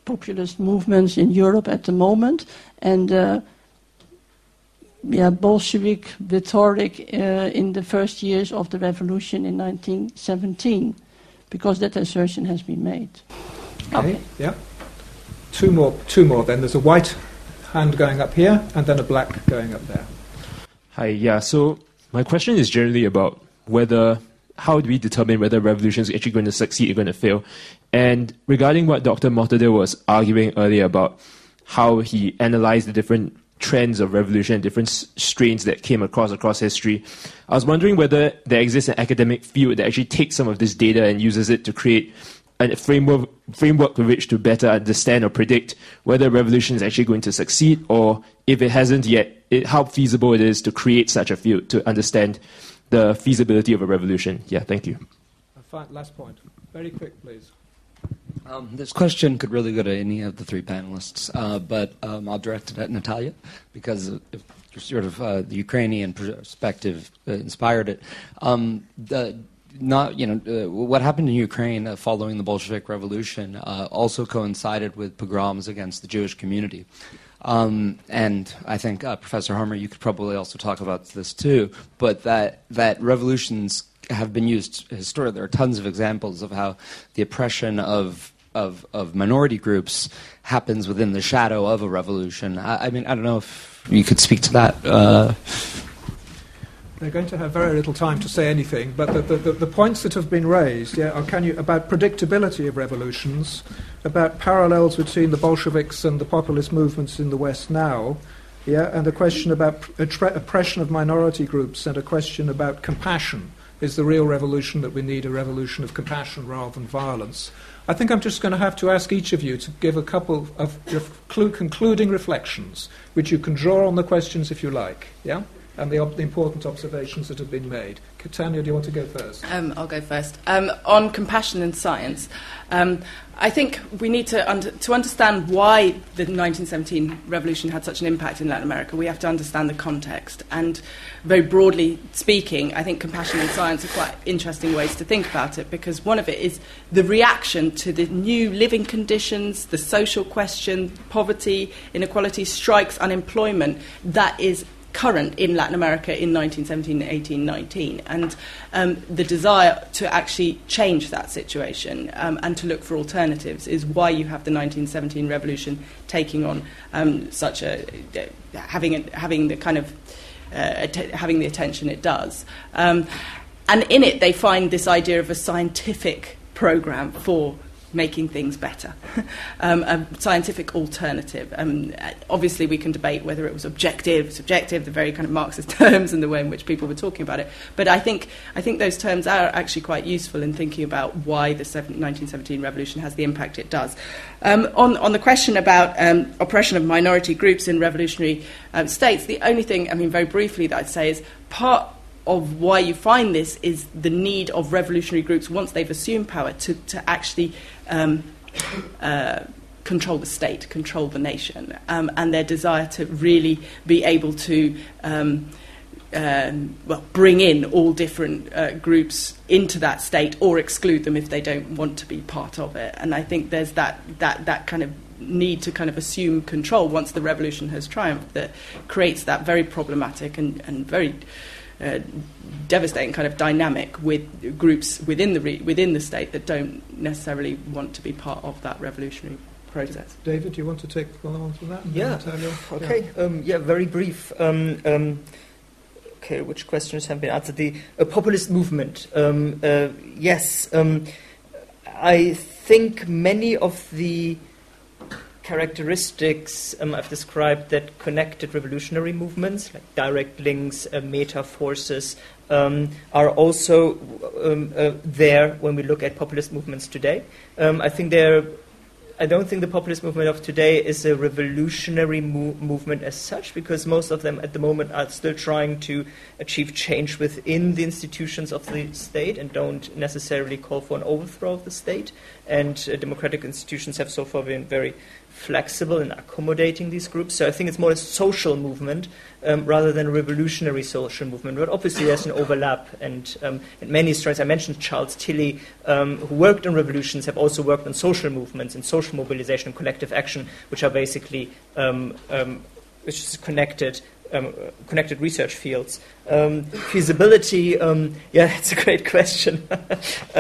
populist movements in Europe at the moment and uh, yeah, Bolshevik rhetoric uh, in the first years of the revolution in 1917? Because that assertion has been made. Okay, okay. yeah. Two more, two more then. There's a white hand going up here, and then a black going up there. Hi, yeah. So my question is generally about whether how do we determine whether revolution is actually going to succeed or going to fail? And regarding what Dr. Motadel was arguing earlier about how he analyzed the different trends of revolution, different strains that came across across history, I was wondering whether there exists an academic field that actually takes some of this data and uses it to create a framework, framework with which to better understand or predict whether revolution is actually going to succeed, or if it hasn't yet, it, how feasible it is to create such a field to understand the feasibility of a revolution. Yeah, thank you. Last point. Very quick, please. Um, this question could really go to any of the three panelists, uh, but um, I'll direct it at Natalia because sort of uh, the Ukrainian perspective uh, inspired it. Um, the, not you know uh, what happened in Ukraine uh, following the Bolshevik Revolution uh, also coincided with pogroms against the Jewish community. Um, and I think uh, Professor Harmer, you could probably also talk about this too. But that that revolutions have been used historically. There are tons of examples of how the oppression of of, of minority groups happens within the shadow of a revolution. I, I mean, I don't know if you could speak to that. They're going to have very little time to say anything, but the, the, the, points that have been raised yeah, are can you, about predictability of revolutions, about parallels between the Bolsheviks and the populist movements in the West now, yeah, and a question about oppression of minority groups, and a question about compassion. Is the real revolution that we need a revolution of compassion rather than violence? I think I'm just going to have to ask each of you to give a couple of concluding reflections, which you can draw on the questions if you like. Yeah? And the, the, important observations that have been made. Tanya, do you want to go first? Um, I'll go first. Um, on compassion and science, um, I think we need to, to understand why the 1917 revolution had such an impact in Latin America. We have to understand the context. And very broadly speaking, I think compassion and science are quite interesting ways to think about it because one of it is the reaction to the new living conditions, the social question, poverty, inequality, strikes, unemployment that is current in Latin America in 1917, 18, 19, and um, the desire to actually change that situation um, and to look for alternatives is why you have the 1917 revolution taking on um, such a uh, having a, having the kind of uh, having the attention it does, um, and in it they find this idea of a scientific program for making things better, um, a scientific alternative. Um, obviously, we can debate whether it was objective, subjective, the very kind of Marxist terms and the way in which people were talking about it. But I think, I think those terms are actually quite useful in thinking about why the 1917 revolution has the impact it does. Um, on, on the question about um, oppression of minority groups in revolutionary um, states, the only thing, I mean, very briefly, that I'd say is part of why you find this is the need of revolutionary groups, once they've assumed power, to, to actually um, uh, control the state, control the nation, um, and their desire to really be able to. Um, um, well, bring in all different uh, groups into that state or exclude them if they don't want to be part of it. And I think there's that, that, that kind of need to kind of assume control once the revolution has triumphed that creates that very problematic and, and very uh, devastating kind of dynamic with groups within the re- within the state that don't necessarily want to be part of that revolutionary process. David, do you want to take one on to that? Yeah. Okay. Yeah. Um, yeah. Very brief. Um, um, okay. Which questions have been answered? The uh, populist movement. Um, uh, yes. Um, I think many of the characteristics um, I've described that connected revolutionary movements, like direct links, uh, meta forces, um, are also um, uh, there when we look at populist movements today. Um, I think they're I don't think the populist movement of today is a revolutionary mo- movement as such, because most of them at the moment are still trying to achieve change within the institutions of the state and don't necessarily call for an overthrow of the state. And uh, democratic institutions have so far been very flexible in accommodating these groups. So I think it's more a social movement um, rather than a revolutionary social movement. But obviously, there's an overlap, and um, in many strands, I mentioned Charles Tilly, um, who worked on revolutions, have also worked on social movements and social mobilization and collective action, which are basically um, um, which is connected. Um, connected research fields. feasibility, yeah, it's a great question.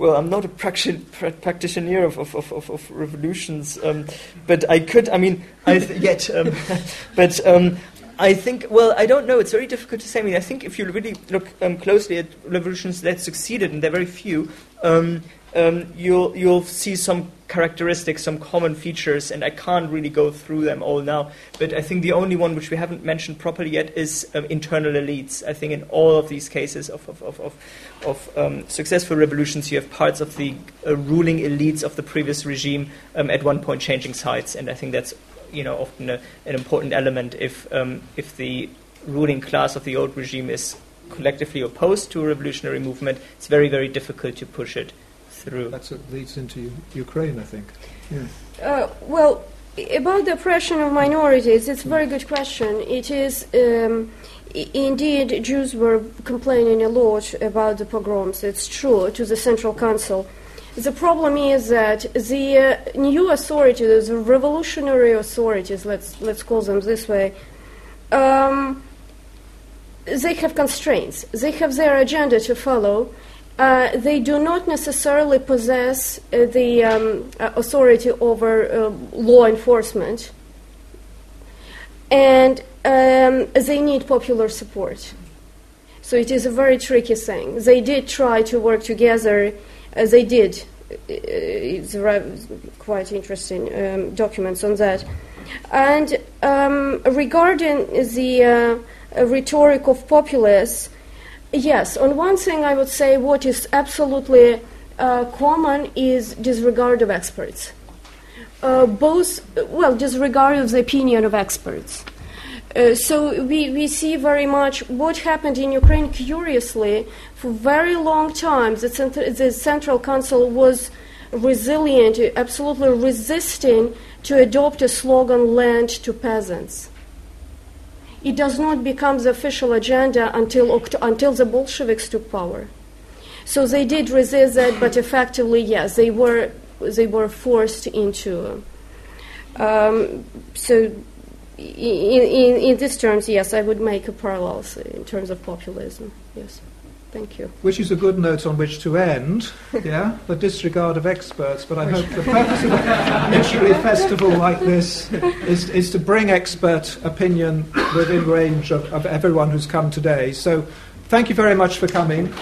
well, I'm not a practitioner of, of, of, of revolutions, um, but I could, I mean, I th- yet, um, but um, I think, well, I don't know. It's very difficult to say. I mean, I think if you really look um, closely at revolutions that succeeded, and there are very few, um, you'll you'll see some characteristics, some common features, and I can't really go through them all now. But I think the only one which we haven't mentioned properly yet is um, internal elites. I think in all of these cases of of of, of, of um, successful revolutions, you have parts of the uh, ruling elites of the previous regime um, at one point changing sides, and I think that's you know often a, an important element if um, if the ruling class of the old regime is collectively opposed to a revolutionary movement, it's very very difficult to push it through. That's what leads into Ukraine, I think. Yeah. Uh, well, about the oppression of minorities, it's a very good question. It is. Um, indeed, Jews were complaining a lot about the pogroms. It's true to the Central Council. The problem is that the uh, new authorities, the revolutionary authorities, let's let's call them this way, um, they have constraints. They have their agenda to follow. Uh, they do not necessarily possess uh, the um, uh, authority over uh, law enforcement, and um, they need popular support. So it is a very tricky thing. They did try to work together. as they did. Uh, it's quite interesting um, documents on that. And um, regarding the uh, rhetoric of populists, yes, on one thing I would say what is absolutely uh, common is disregard of experts. Uh, both, well, disregard of the opinion of experts. Uh, so we, we see very much what happened in Ukraine. Curiously, for very long time, the, cent- the Central Council was resilient, absolutely resisting to adopt a slogan "Land to peasants." It does not become the official agenda until until the Bolsheviks took power. So they did resist that, but effectively, yes, they were they were forced into. Um, so in, in, in these terms, yes, I would make a parallel in terms of populism. Yes. Thank you. Which is a good note on which to end, yeah, the disregard of experts. But I hope the purpose of a literary festival like this is, is to bring expert opinion within range of, of everyone who's come today. So thank you very much for coming.